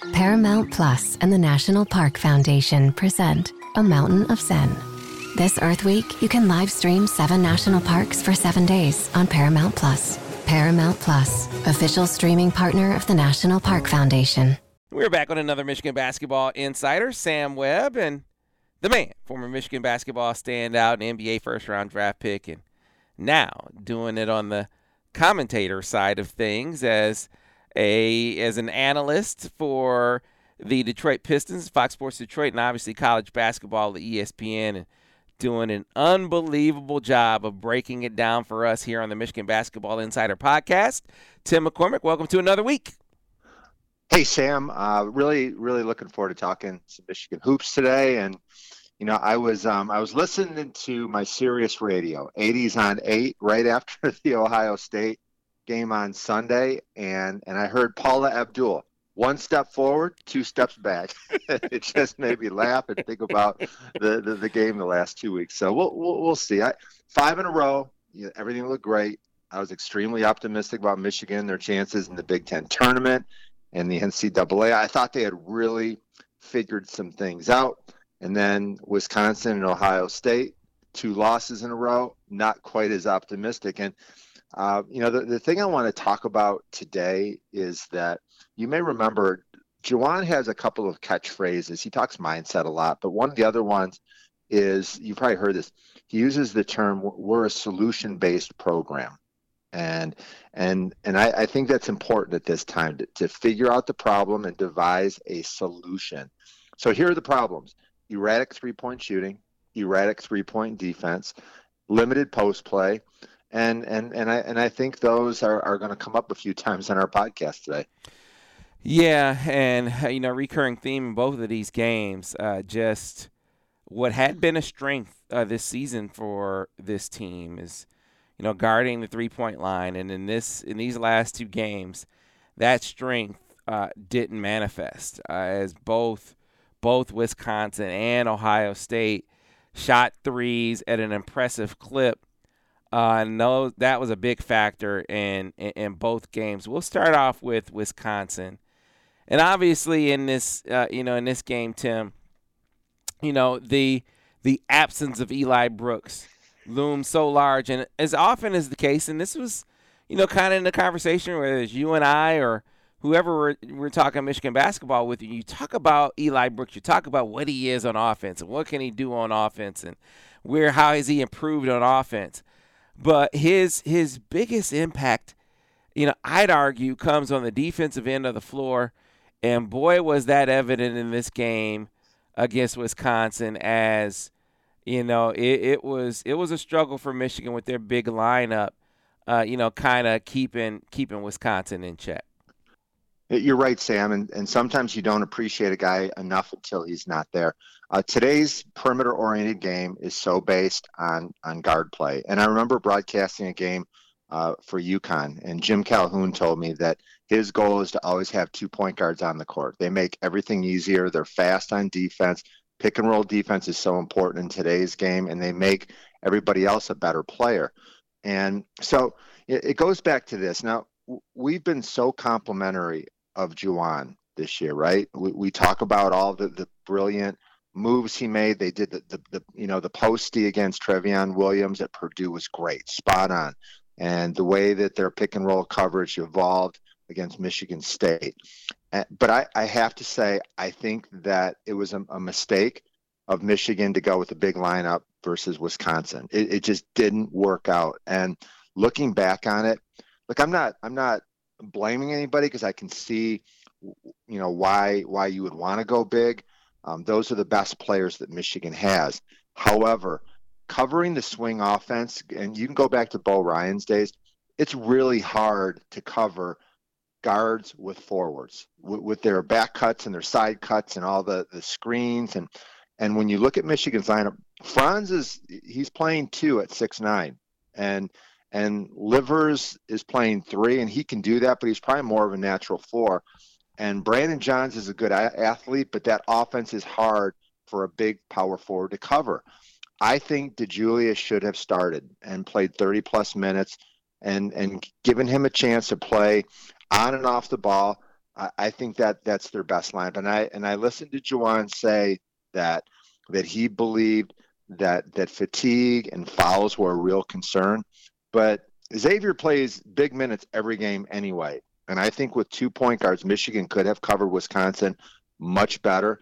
Paramount Plus and the National Park Foundation present A Mountain of Zen. This Earth Week, you can live stream seven national parks for seven days on Paramount Plus. Paramount Plus, official streaming partner of the National Park Foundation. We're back on another Michigan Basketball Insider, Sam Webb, and the man, former Michigan basketball standout and NBA first round draft pick, and now doing it on the commentator side of things as a as an analyst for the Detroit Pistons, Fox Sports Detroit, and obviously college basketball at ESPN, and doing an unbelievable job of breaking it down for us here on the Michigan Basketball Insider Podcast. Tim McCormick, welcome to another week. Hey Sam, uh, really, really looking forward to talking some Michigan hoops today, and you know, I was um, I was listening to my Sirius radio, 80s on eight, right after the Ohio State game on Sunday, and and I heard Paula Abdul. One step forward, two steps back. it just made me laugh and think about the, the, the, game the last two weeks. So we'll we'll, we'll see. I, five in a row, you know, everything looked great. I was extremely optimistic about Michigan, their chances in the Big Ten tournament and the NCAA. I thought they had really figured some things out. And then Wisconsin and Ohio State, two losses in a row, not quite as optimistic. And uh, you know, the, the thing I want to talk about today is that you may remember Juwan has a couple of catchphrases. He talks mindset a lot, but one of the other ones is you probably heard this. He uses the term "we're a solution-based program," and and and I, I think that's important at this time to, to figure out the problem and devise a solution. So here are the problems: erratic three-point shooting, erratic three-point defense, limited post play, and and and I and I think those are, are going to come up a few times on our podcast today. Yeah, and you know, recurring theme in both of these games, uh, just what had been a strength uh, this season for this team is, you know, guarding the three point line, and in this in these last two games, that strength uh, didn't manifest uh, as both both Wisconsin and Ohio State shot threes at an impressive clip uh, no, that was a big factor in, in, in both games. We'll start off with Wisconsin, and obviously in this, uh, you know, in this game, Tim, you know the the absence of Eli Brooks looms so large, and as often is the case, and this was, you know, kind of in the conversation whether it's you and I or whoever we're, we're talking Michigan basketball with, you talk about Eli Brooks, you talk about what he is on offense and what can he do on offense, and where how has he improved on offense. But his his biggest impact, you know, I'd argue comes on the defensive end of the floor. And boy, was that evident in this game against Wisconsin as you know, it, it was it was a struggle for Michigan with their big lineup, uh, you know, kind of keeping keeping Wisconsin in check. You're right, Sam, and, and sometimes you don't appreciate a guy enough until he's not there. Uh, today's perimeter-oriented game is so based on on guard play, and I remember broadcasting a game uh, for UConn, and Jim Calhoun told me that his goal is to always have two point guards on the court. They make everything easier. They're fast on defense. Pick and roll defense is so important in today's game, and they make everybody else a better player. And so it, it goes back to this. Now we've been so complimentary of Juwan this year, right? We, we talk about all the, the brilliant moves he made. They did the, the, the you know the postie against Trevion Williams at Purdue was great, spot on, and the way that their pick and roll coverage evolved against Michigan State. But I, I have to say, I think that it was a, a mistake of Michigan to go with a big lineup versus Wisconsin. It, it just didn't work out. And looking back on it, look, I'm not I'm not blaming anybody because I can see, you know, why why you would want to go big. Um, those are the best players that Michigan has. However, covering the swing offense, and you can go back to Bo Ryan's days. It's really hard to cover guards with forwards with, with their back cuts and their side cuts and all the the screens and and when you look at Michigan's lineup, Franz is he's playing two at six nine, and and Livers is playing three, and he can do that, but he's probably more of a natural four. And Brandon Johns is a good athlete, but that offense is hard for a big power forward to cover. I think DeJulius should have started and played 30 plus minutes and and given him a chance to play on and off the ball. I, I think that that's their best lineup. And I and I listened to Juwan say that that he believed that that fatigue and fouls were a real concern. But Xavier plays big minutes every game anyway. And I think with two point guards, Michigan could have covered Wisconsin much better.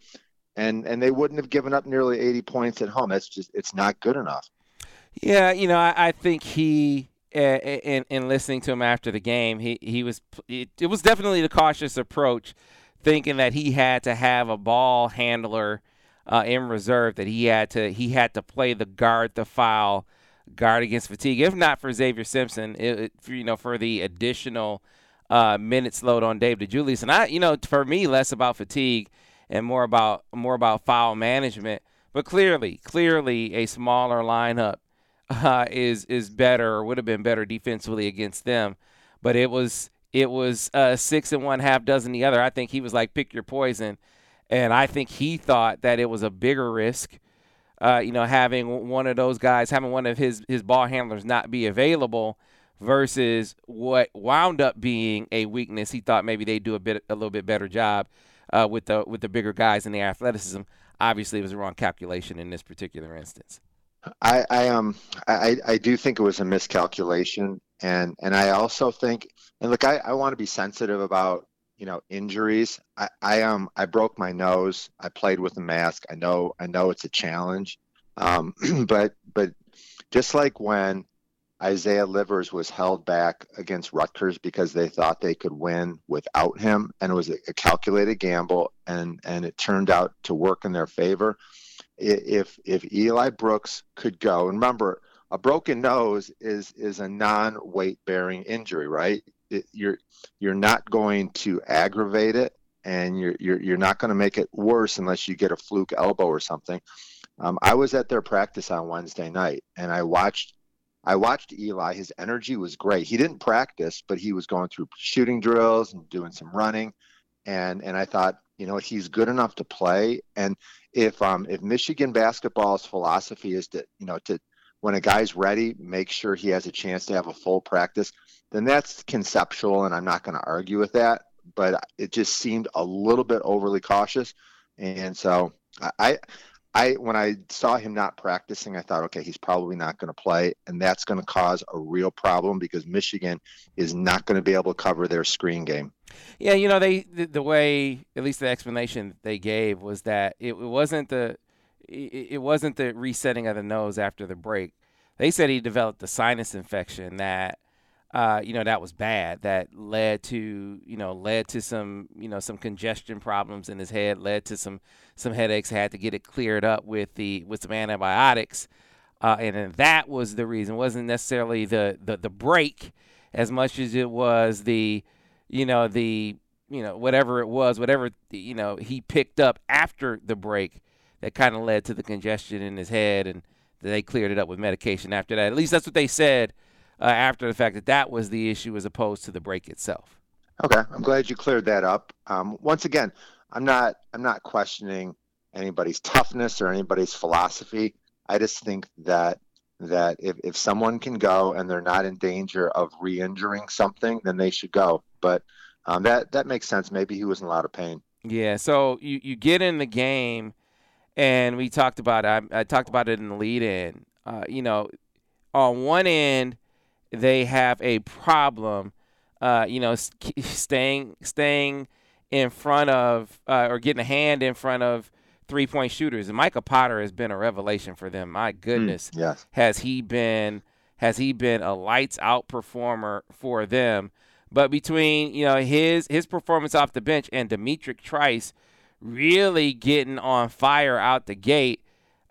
And and they wouldn't have given up nearly 80 points at home. That's just it's not good enough. Yeah, you know, I, I think he in in listening to him after the game, he he was it, it was definitely the cautious approach, thinking that he had to have a ball handler uh, in reserve, that he had to he had to play the guard the foul, guard against fatigue. If not for Xavier Simpson, it, it, you know, for the additional uh, minutes load on Dave DeJulius, and I, you know, for me, less about fatigue and more about more about foul management. But clearly, clearly, a smaller lineup uh, is is better or would have been better defensively against them. But it was it was uh, six and one half dozen the other. I think he was like pick your poison, and I think he thought that it was a bigger risk. Uh, you know, having one of those guys, having one of his his ball handlers not be available, versus what wound up being a weakness. He thought maybe they'd do a bit a little bit better job uh, with the with the bigger guys and the athleticism. Obviously, it was a wrong calculation in this particular instance. I, I um I, I do think it was a miscalculation and and I also think and look I, I want to be sensitive about you know injuries I, I um I broke my nose I played with a mask I know I know it's a challenge um but but just like when Isaiah Livers was held back against Rutgers because they thought they could win without him and it was a, calculated gamble and and it turned out to work in their favor if if Eli Brooks could go, and remember, a broken nose is is a non-weight bearing injury, right? It, you're you're not going to aggravate it, and you're you're you're not going to make it worse unless you get a fluke elbow or something. Um, I was at their practice on Wednesday night, and I watched I watched Eli. His energy was great. He didn't practice, but he was going through shooting drills and doing some running, and and I thought, you know, he's good enough to play. And if um, if Michigan basketball's philosophy is to you know to when a guy's ready, make sure he has a chance to have a full practice, then that's conceptual, and I'm not going to argue with that. But it just seemed a little bit overly cautious, and so I, I when I saw him not practicing, I thought, okay, he's probably not going to play, and that's going to cause a real problem because Michigan is not going to be able to cover their screen game. Yeah, you know, they the, the way at least the explanation they gave was that it, it wasn't the it, it wasn't the resetting of the nose after the break. They said he developed a sinus infection that uh, you know that was bad that led to you know led to some you know some congestion problems in his head led to some some headaches had to get it cleared up with the with some antibiotics. Uh, and that was the reason. It wasn't necessarily the, the the break as much as it was the you know the you know whatever it was whatever you know he picked up after the break that kind of led to the congestion in his head and they cleared it up with medication after that. At least that's what they said uh, after the fact that that was the issue as opposed to the break itself. Okay, I'm glad you cleared that up. Um, once again, I'm not I'm not questioning anybody's toughness or anybody's philosophy. I just think that that if, if someone can go and they're not in danger of re-injuring something, then they should go. But um, that that makes sense. Maybe he was in a lot of pain. Yeah. So you, you get in the game, and we talked about it. I, I talked about it in the lead in. Uh, you know, on one end, they have a problem, uh, you know, staying staying in front of uh, or getting a hand in front of three point shooters. And Micah Potter has been a revelation for them. My hmm, goodness, mm, yes. has he been has he been a lights out performer for them? But between you know his his performance off the bench and D'Mitrik Trice really getting on fire out the gate,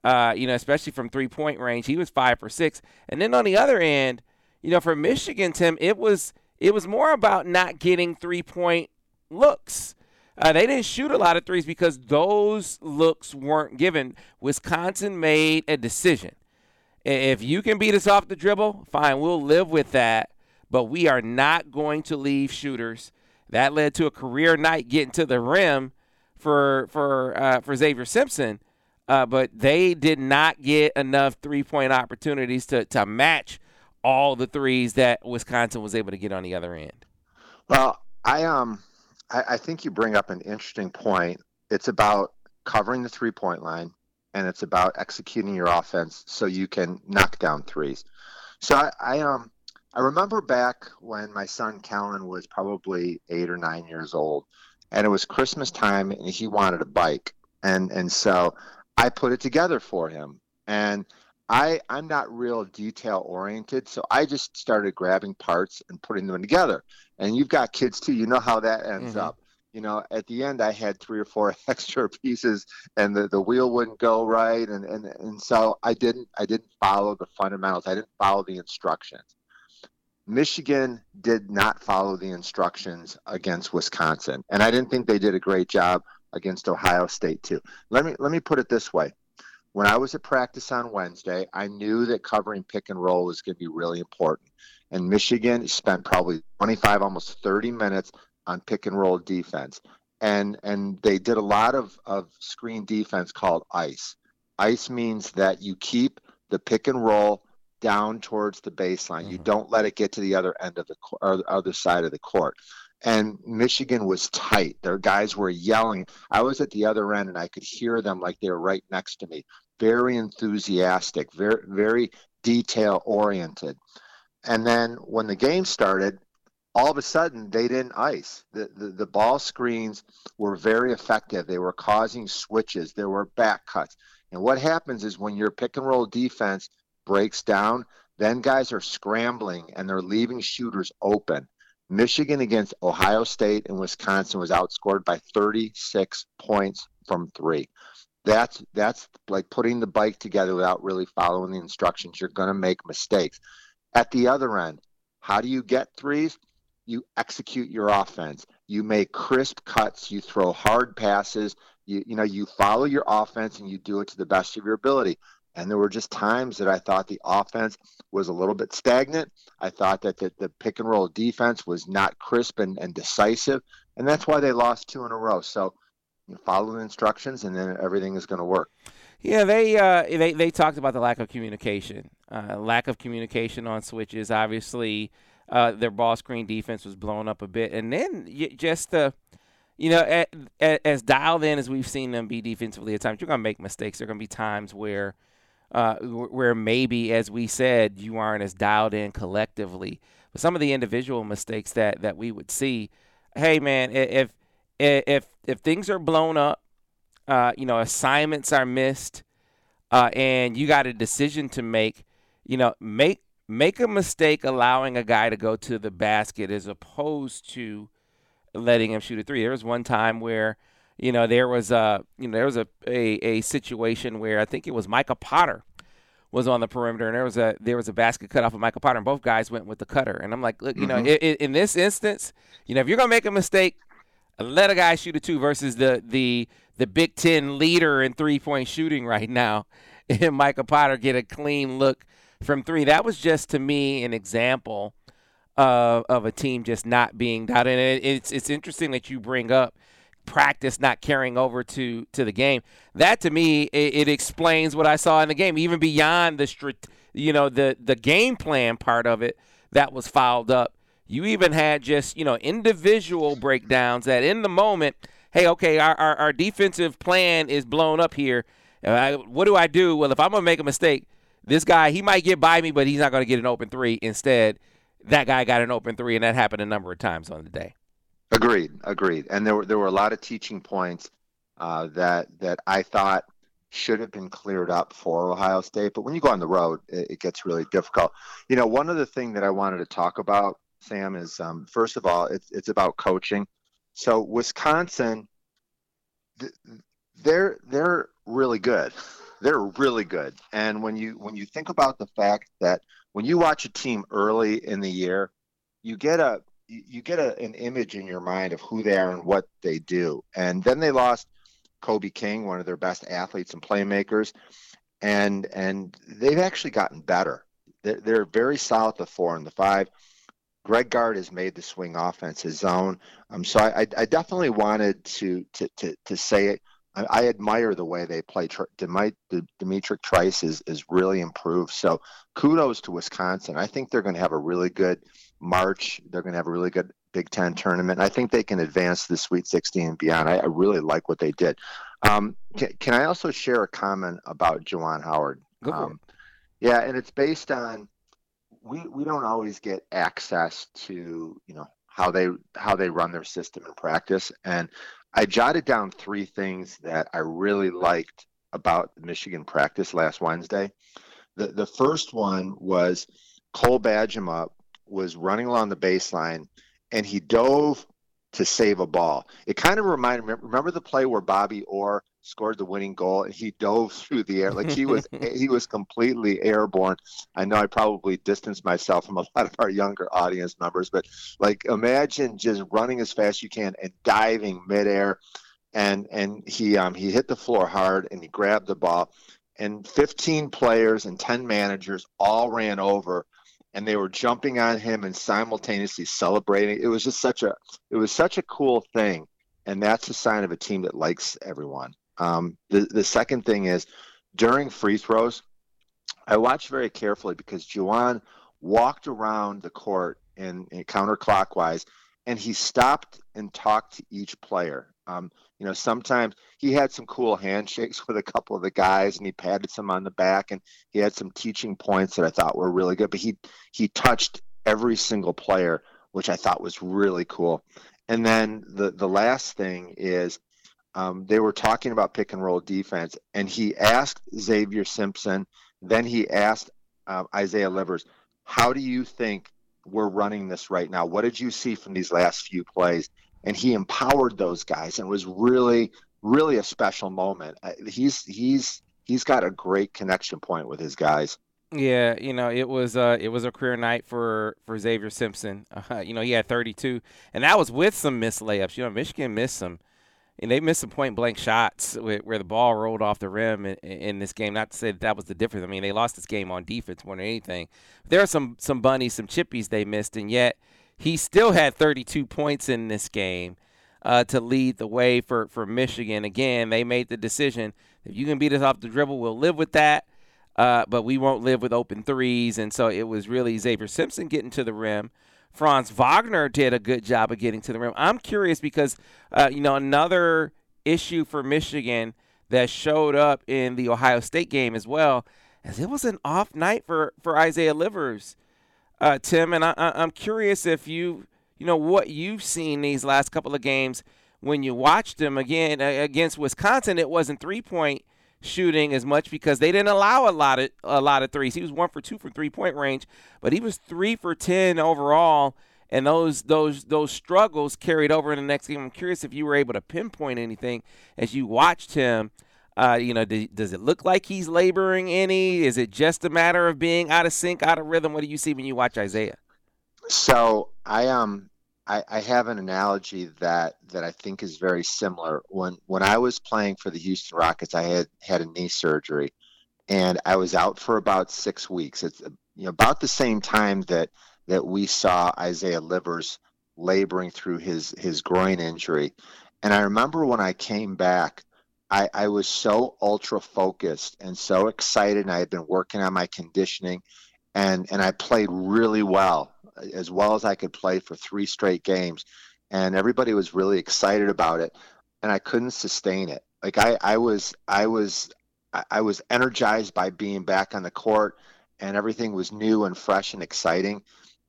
uh, you know, especially from three point range, he was five for six. And then on the other end, you know, for Michigan, Tim, it was it was more about not getting three point looks. Uh, they didn't shoot a lot of threes because those looks weren't given. Wisconsin made a decision. If you can beat us off the dribble, fine, we'll live with that. But we are not going to leave shooters. That led to a career night getting to the rim for for uh, for Xavier Simpson. Uh, but they did not get enough three point opportunities to to match all the threes that Wisconsin was able to get on the other end? Well, I um I, I think you bring up an interesting point. It's about covering the three point line and it's about executing your offense so you can knock down threes. So I, I um I remember back when my son Kellen was probably eight or nine years old, and it was Christmas time, and he wanted a bike, and and so I put it together for him, and I I'm not real detail oriented, so I just started grabbing parts and putting them together. And you've got kids too, you know how that ends mm-hmm. up. You know, at the end I had three or four extra pieces and the, the wheel wouldn't go right and, and and so I didn't I didn't follow the fundamentals. I didn't follow the instructions. Michigan did not follow the instructions against Wisconsin. And I didn't think they did a great job against Ohio State too. Let me let me put it this way when I was at practice on Wednesday, I knew that covering pick and roll was going to be really important. And Michigan spent probably 25, almost 30 minutes on pick and roll defense. And and they did a lot of, of screen defense called ice. Ice means that you keep the pick and roll down towards the baseline. Mm-hmm. You don't let it get to the other end of the or the other side of the court and Michigan was tight. Their guys were yelling. I was at the other end and I could hear them like they were right next to me. Very enthusiastic, very very detail oriented. And then when the game started, all of a sudden they didn't ice. The, the, the ball screens were very effective. They were causing switches. There were back cuts. And what happens is when your pick and roll defense breaks down, then guys are scrambling and they're leaving shooters open. Michigan against Ohio State and Wisconsin was outscored by 36 points from three. That's that's like putting the bike together without really following the instructions. You're going to make mistakes. At the other end, how do you get threes? You execute your offense. You make crisp cuts. You throw hard passes. You you know you follow your offense and you do it to the best of your ability. And there were just times that I thought the offense was a little bit stagnant. I thought that the, the pick and roll defense was not crisp and, and decisive. And that's why they lost two in a row. So you know, follow the instructions and then everything is going to work. Yeah, they uh, they they talked about the lack of communication, uh, lack of communication on switches. Obviously, uh, their ball screen defense was blown up a bit, and then just the, you know, as dialed in as we've seen them be defensively at times, you're going to make mistakes. There are going to be times where uh, where maybe, as we said, you aren't as dialed in collectively. But some of the individual mistakes that that we would see, hey man, if if if things are blown up, uh, you know, assignments are missed, uh, and you got a decision to make, you know, make make a mistake allowing a guy to go to the basket as opposed to letting him shoot a three. There was one time where you know, there was a you know there was a, a, a situation where I think it was Micah Potter was on the perimeter, and there was a there was a basket cut off of Micah Potter, and both guys went with the cutter. And I'm like, look, you mm-hmm. know, in, in, this instance, you know, if you're gonna make a mistake, let a guy shoot a two versus the the the Big Ten leader in three point shooting right now, and Micah Potter get a clean look from three. That was just to me an example of of a team just not being down. And it, it's it's interesting that you bring up practice not carrying over to to the game. That to me, it, it explains what I saw in the game, even beyond the you know the the game plan part of it that was fouled up. You even had just you know individual breakdowns that in the moment, hey, okay, our our, our defensive plan is blown up here. I, what do I do? Well, if I'm gonna make a mistake, this guy he might get by me, but he's not gonna get an open three. Instead, that guy got an open three, and that happened a number of times on the day. Agreed, agreed. And there were there were a lot of teaching points uh, that that I thought should have been cleared up for Ohio State. But when you go on the road, it, it gets really difficult. You know, one other thing that I wanted to talk about, Sam, is um, first of all, it's it's about coaching. So Wisconsin, they're they're really good. They're really good. And when you when you think about the fact that when you watch a team early in the year, you get a you get a, an image in your mind of who they are and what they do. And then they lost Kobe King, one of their best athletes and playmakers, and and they've actually gotten better. They're, they're very solid the four and the five. Greg Gard has made the swing offense his own. Um, so I, I definitely wanted to to to, to say it. I, I admire the way they play. D'Mitrik Trice is, is really improved. So kudos to Wisconsin. I think they're going to have a really good March. They're going to have a really good Big Ten tournament. I think they can advance to the Sweet 16 and beyond. I, I really like what they did. Um, can, can, I also share a comment about Juwan Howard? Um. Yeah, and it's based on we we don't always get access to you know how they how they run their system in practice, and I jotted down three things that I really liked about the Michigan practice last Wednesday. The the first one was Cole Bajema was running along the baseline and he dove to save a ball. It kind of reminded me remember the play where Bobby Orr scored the winning goal and he dove through the air like he was he was completely airborne. I know I probably distanced myself from a lot of our younger audience members, but like imagine just running as fast as you can and diving midair and and he um he hit the floor hard and he grabbed the ball and 15 players and 10 managers all ran over and they were jumping on him and simultaneously celebrating. It was just such a it was such a cool thing, and that's a sign of a team that likes everyone. Um, the the second thing is during free throws, I watched very carefully because Juwan walked around the court in counterclockwise, and he stopped and talked to each player. Um, you know, sometimes he had some cool handshakes with a couple of the guys, and he patted some on the back, and he had some teaching points that I thought were really good. But he he touched every single player, which I thought was really cool. And then the the last thing is um, they were talking about pick and roll defense, and he asked Xavier Simpson, then he asked uh, Isaiah Livers, "How do you think we're running this right now? What did you see from these last few plays?" And he empowered those guys, and it was really, really a special moment. He's he's he's got a great connection point with his guys. Yeah, you know, it was uh, it was a career night for for Xavier Simpson. Uh, you know, he had 32, and that was with some missed layups. You know, Michigan missed some and they missed some point blank shots where the ball rolled off the rim in, in, this game. Not to say that, that was the difference. I mean, they lost this game on defense more than anything. There are some some bunnies, some chippies they missed, and yet he still had 32 points in this game uh, to lead the way for for Michigan. Again, they made the decision: if you can beat us off the dribble, we'll live with that. Uh, but we won't live with open threes, and so it was really Xavier Simpson getting to the rim. Franz Wagner did a good job of getting to the rim. I'm curious because, uh, you know, another issue for Michigan that showed up in the Ohio State game as well, as it was an off night for, for Isaiah Livers, uh, Tim. And I, I'm curious if you, you know, what you've seen these last couple of games when you watched him again against Wisconsin. It wasn't three point shooting as much because they didn't allow a lot of a lot of threes. He was one for two from three point range, but he was three for ten overall. And those those those struggles carried over in the next game. I'm curious if you were able to pinpoint anything as you watched him. Uh, you know, does it look like he's laboring any? Is it just a matter of being out of sync, out of rhythm? What do you see when you watch Isaiah? So I um I, I have an analogy that that I think is very similar. When when I was playing for the Houston Rockets, I had had a knee surgery, and I was out for about six weeks. It's you know about the same time that that we saw Isaiah Livers laboring through his his groin injury, and I remember when I came back. I, I was so ultra focused and so excited and I had been working on my conditioning and and I played really well as well as I could play for three straight games, and everybody was really excited about it, and I couldn't sustain it. Like I, I was, I was, I was energized by being back on the court, and everything was new and fresh and exciting,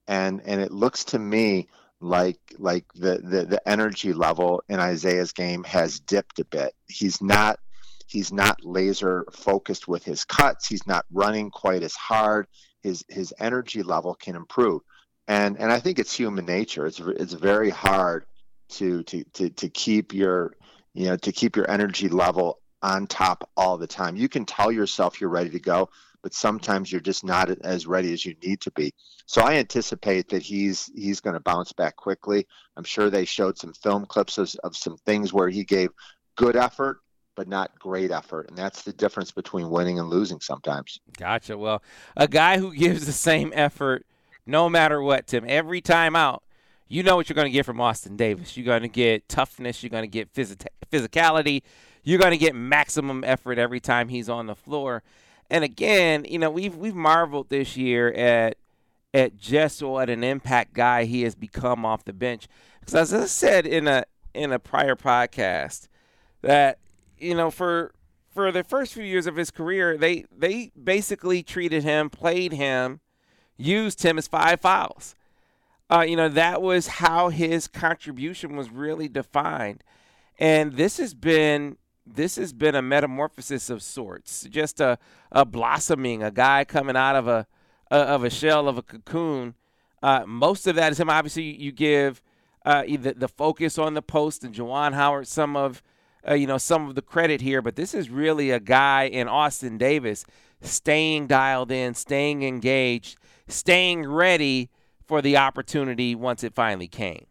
and and it looks to me like like the the, the energy level in Isaiah's game has dipped a bit. He's not he's not laser focused with his cuts. He's not running quite as hard. His his energy level can improve and and I think it's human nature. It's it's very hard to to to to keep your you know to keep your energy level on top all the time. You can tell yourself you're ready to go, but sometimes you're just not as ready as you need to be. So I anticipate that he's he's going to bounce back quickly. I'm sure they showed some film clips of, of some things where he gave good effort but not great effort. And that's the difference between winning and losing sometimes. Gotcha. Well, a guy who gives the same effort no matter what, Tim. Every time out, you know what you're going to get from Austin Davis. You're going to get toughness. You're going to get phys- physicality. You're going to get maximum effort every time he's on the floor. And again, you know, we've we've marveled this year at at just what an impact guy he has become off the bench. Because as I said in a in a prior podcast, that you know for for the first few years of his career, they they basically treated him, played him, used him as five fouls. Uh, you know that was how his contribution was really defined, and this has been this has been a metamorphosis of sorts, just a, a blossoming, a guy coming out of a, a of a shell of a cocoon. Uh, most of that is him. Obviously, you give uh, the, the focus on the post and Juwan Howard some of uh, you know some of the credit here, but this is really a guy in Austin Davis staying dialed in, staying engaged, staying ready for the opportunity once it finally came.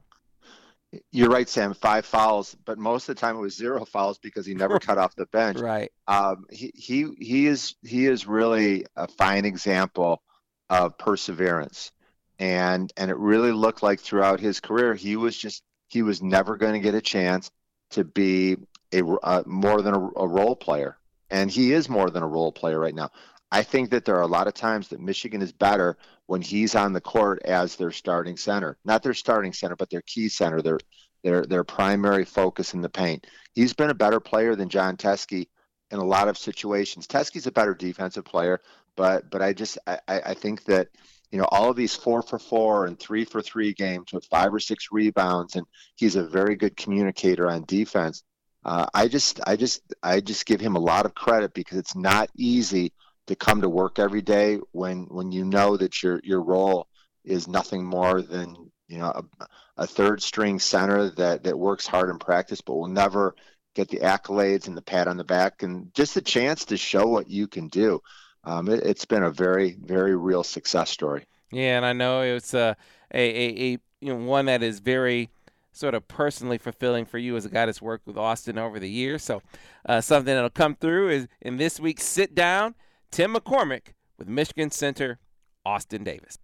You're right, Sam. Five fouls, but most of the time it was zero fouls because he never cut off the bench. Right. Um, he he he is he is really a fine example of perseverance, and and it really looked like throughout his career he was just he was never going to get a chance to be a uh, more than a, a role player, and he is more than a role player right now. I think that there are a lot of times that Michigan is better when he's on the court as their starting center, not their starting center, but their key center, their their their primary focus in the paint. He's been a better player than Jon Teske in a lot of situations. Teske's a better defensive player, but but I just I, I think that you know all of these four for four and three for three games with five or six rebounds, and he's a very good communicator on defense. Uh, I just I just I just give him a lot of credit because it's not easy to come to work every day when when you know that your your role is nothing more than you know a, a third string center that that works hard in practice but will never get the accolades and the pat on the back and just a chance to show what you can do. Um, it, has been a very very real success story. Yeah, and I know it's a a, a, a you know one that is very sort of personally fulfilling for you as a guy that's worked with Austin over the years. So uh, something that'll come through is in this week's sit down Tim McCormick with Michigan Center, Austin Davis.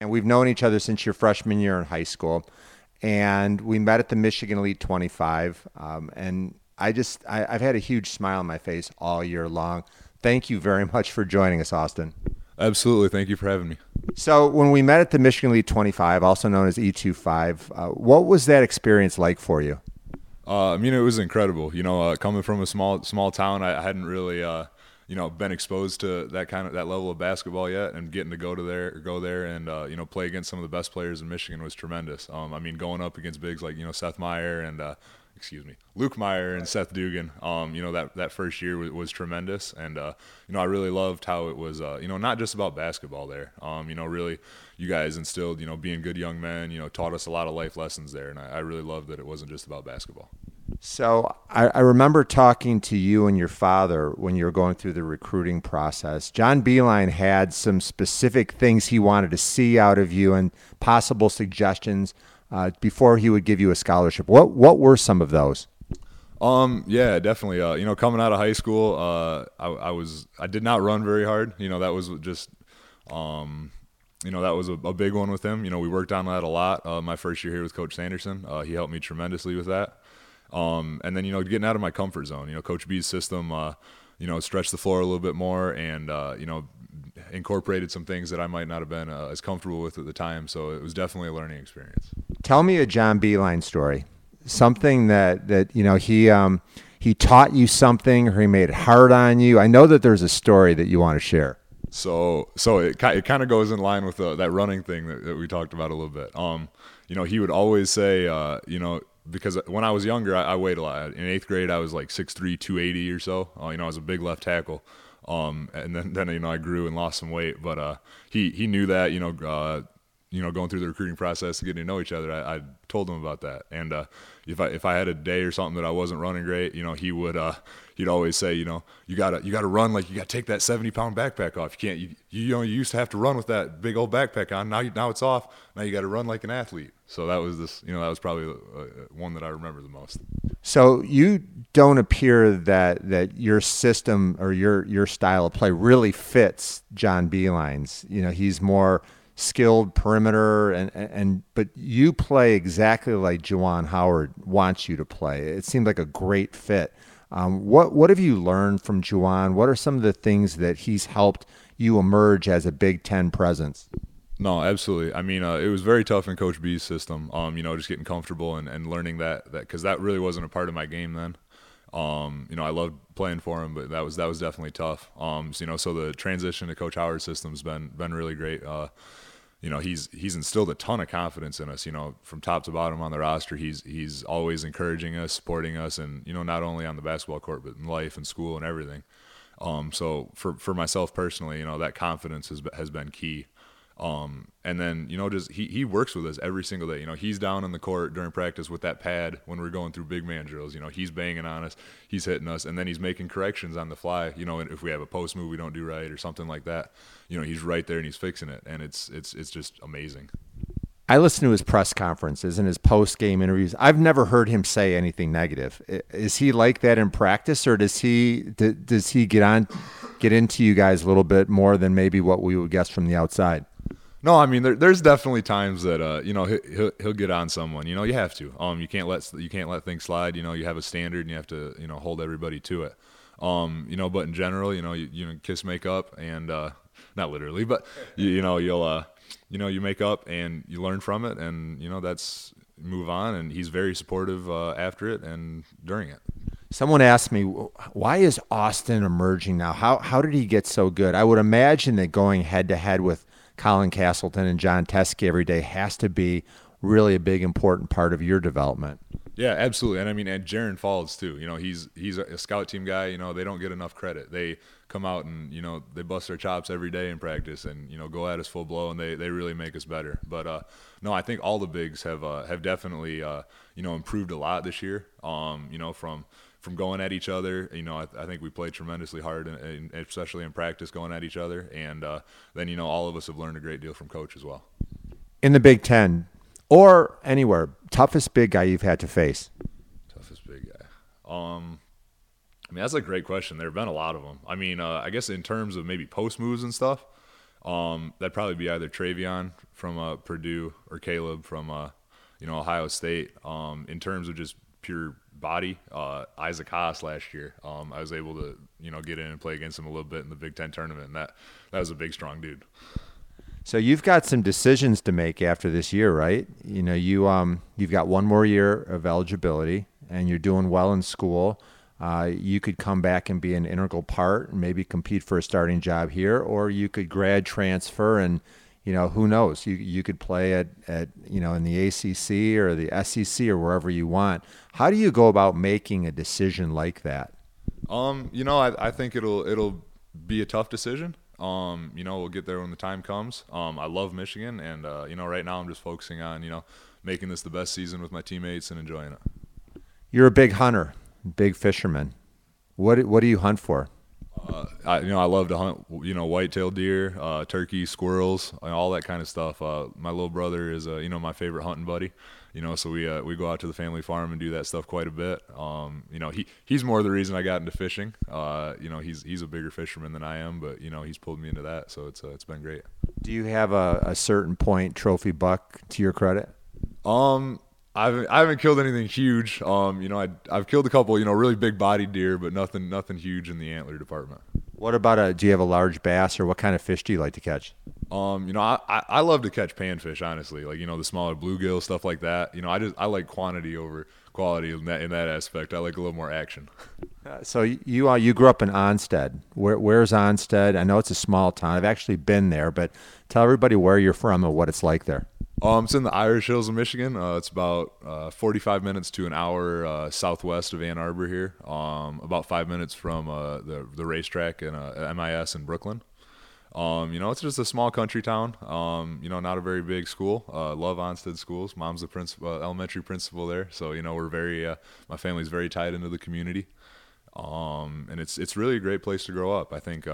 And we've known each other since your freshman year in high school. And we met at the Michigan Elite 25. Um, and I just, I, I've had a huge smile on my face all year long. Thank you very much for joining us, Austin. Absolutely. Thank you for having me. So, when we met at the Michigan Elite 25, also known as E25, uh, what was that experience like for you? Uh, I mean, it was incredible. You know, uh, coming from a small small town, I, I hadn't really uh, you know been exposed to that kind of that level of basketball yet, and getting to go to there, go there, and uh, you know play against some of the best players in Michigan was tremendous. Um, I mean, going up against bigs like you know Seth Meyer and uh, excuse me, Luke Meyer and Seth Dugan. Um, you know that that first year was, was tremendous, and uh, you know I really loved how it was. Uh, you know, not just about basketball there. Um, you know, really, you guys instilled. You know, being good young men. You know, taught us a lot of life lessons there, and I, I really loved that it wasn't just about basketball. So I, I, remember talking to you and your father when you were going through the recruiting process. John Beilein had some specific things he wanted to see out of you and possible suggestions uh, before he would give you a scholarship. What what were some of those? Um, yeah, definitely. Uh, you know, coming out of high school, uh, I, I, was I did not run very hard. You know, that was just, um, you know, that was a, a, big one with him. You know, we worked on that a lot. Uh, my first year here with Coach Sanderson, uh, he helped me tremendously with that. Um, and then you know getting out of my comfort zone. You know, Coach B's system. Uh, you know, stretched the floor a little bit more, and uh, you know, incorporated some things that I might not have been uh, as comfortable with at the time. So it was definitely a learning experience. Tell me a John Beilein story. Something that that you know he um, he taught you something, or he made it hard on you. I know that there's a story that you want to share. So so it it kind of goes in line with the, that running thing that, that we talked about a little bit. Um, you know, he would always say, uh, you know, because when I was younger, I, I, weighed a lot. In eighth grade, I was like 6'3", 280 or so. Uh, you know, I was a big left tackle. Um, and then, then, you know, I grew and lost some weight, but, uh, he, he knew that, you know, uh, you know, going through the recruiting process and getting to know each other, I, I told him about that. And, uh, if I, if I had a day or something that I wasn't running great, you know, he would, uh, he'd always say, you know, you gotta, you gotta run like you gotta take that 70 pound backpack off. You can't, you, you know, you used to have to run with that big old backpack on. Now, you, now it's off. Now you got to run like an athlete. So that was this, you know, that was probably uh, one that I remember the most. So you don't appear that that your system or your your style of play really fits John Beilein's. You know, he's more skilled perimeter and, and but you play exactly like Juwan Howard wants you to play. It seemed like a great fit. Um, what what have you learned from Juwan? What are some of the things that he's helped you emerge as a Big Ten presence? No, absolutely. I mean, uh, it was very tough in Coach B's system. Um, you know, just getting comfortable and, and learning that that because that really wasn't a part of my game then. Um, you know, I loved playing for him, but that was that was definitely tough. Um, so, you know, so the transition to Coach Howard's system's been been really great. Uh, you know, he's he's instilled a ton of confidence in us. You know, from top to bottom on the roster, he's he's always encouraging us, supporting us, and you know, not only on the basketball court, but in life and school and everything. Um, so for for myself personally, you know, that confidence has has been key. Um, and then you know, just he he works with us every single day. You know, he's down in the court during practice with that pad when we're going through big man drills. You know, he's banging on us, he's hitting us, and then he's making corrections on the fly. You know, if we have a post move we don't do right or something like that, you know, he's right there and he's fixing it, and it's it's it's just amazing. I listen to his press conferences and his post game interviews. I've never heard him say anything negative. Is he like that in practice, or does he does he get on get into you guys a little bit more than maybe what we would guess from the outside? No, I mean there, there's definitely times that uh, you know he'll, he'll get on someone. You know you have to. Um, you can't let you can't let things slide. You know you have a standard and you have to you know hold everybody to it. Um, you know, but in general, you know you, you know kiss make up and uh, not literally, but you, you know you'll uh, you know you make up and you learn from it and you know that's move on. And he's very supportive uh, after it and during it. Someone asked me, why is Austin emerging now? How how did he get so good? I would imagine that going head to head with Colin Castleton and Jon Teske every day has to be really a big important part of your development. Yeah, absolutely. And I mean, and Jaron Faulds too. You know, he's he's a scout team guy. You know, they don't get enough credit. They come out and you know they bust their chops every day in practice and you know go at us full blow and they, they really make us better. But uh, no, I think all the bigs have uh, have definitely uh, you know improved a lot this year. Um, you know from from going at each other. You know, I, I think we played tremendously hard, in, in, especially in practice, going at each other. And uh, then, you know, all of us have learned a great deal from coach as well. In the Big Ten or anywhere, toughest big guy you've had to face? Toughest big guy. Um, I mean, that's a great question. There have been a lot of them. I mean, uh, I guess in terms of maybe post moves and stuff, um, that'd probably be either Trevion from uh, Purdue or Caleb from, uh, you know, Ohio State. Um, in terms of just pure body. Uh, Isaac Haas last year, um, I was able to you know get in and play against him a little bit in the Big Ten tournament, and that that was a big, strong dude. So you've got some decisions to make after this year, right? You know, you um you've got one more year of eligibility, and you're doing well in school. Uh, you could come back and be an integral part and maybe compete for a starting job here, or you could grad transfer and you know, who knows? You you could play at, at you know in the ACC or the SEC or wherever you want. How do you go about making a decision like that? Um, you know, I, I think it'll it'll be a tough decision. Um, you know, we'll get there when the time comes. Um, I love Michigan, and uh, you know, right now I'm just focusing on you know making this the best season with my teammates and enjoying it. You're a big hunter, big fisherman. What what do you hunt for? Uh, I, you know, I love to hunt, you know, white-tailed deer, uh, turkey, squirrels, all that kind of stuff. Uh, my little brother is, uh, you know, my favorite hunting buddy. You know, so we uh, we go out to the family farm and do that stuff quite a bit. Um, you know, he he's more the reason I got into fishing. Uh, you know, he's he's a bigger fisherman than I am, but you know, he's pulled me into that, so it's it's been great. Do you have a, a certain point trophy buck to your credit? Um, I haven't, I haven't killed anything huge. Um, you know, I, I've killed a couple, you know, really big bodied deer, but nothing, nothing huge in the antler department. What about a? Do you have a large bass, or what kind of fish do you like to catch? Um, you know, I, I love to catch panfish, honestly. Like you know, the smaller bluegill stuff like that. You know, I just I like quantity over quality in that in that aspect. I like a little more action. Uh, so you uh, you grew up in Onsted. Where, where's Onsted? I know it's a small town. I've actually been there, but tell everybody where you're from and what it's like there. Um, it's in the Irish Hills of Michigan. Uh, it's about uh, 45 minutes to an hour uh, southwest of Ann Arbor here. Um, about five minutes from uh, the the racetrack and uh, MIS in Brooklyn. Um, you know, it's just a small country town. Um, you know, not a very big school. Uh, love Onsted schools. Mom's the principal, elementary principal there, so you know we're very. my family's very tied into the community, um, and it's it's really a great place to grow up. I think.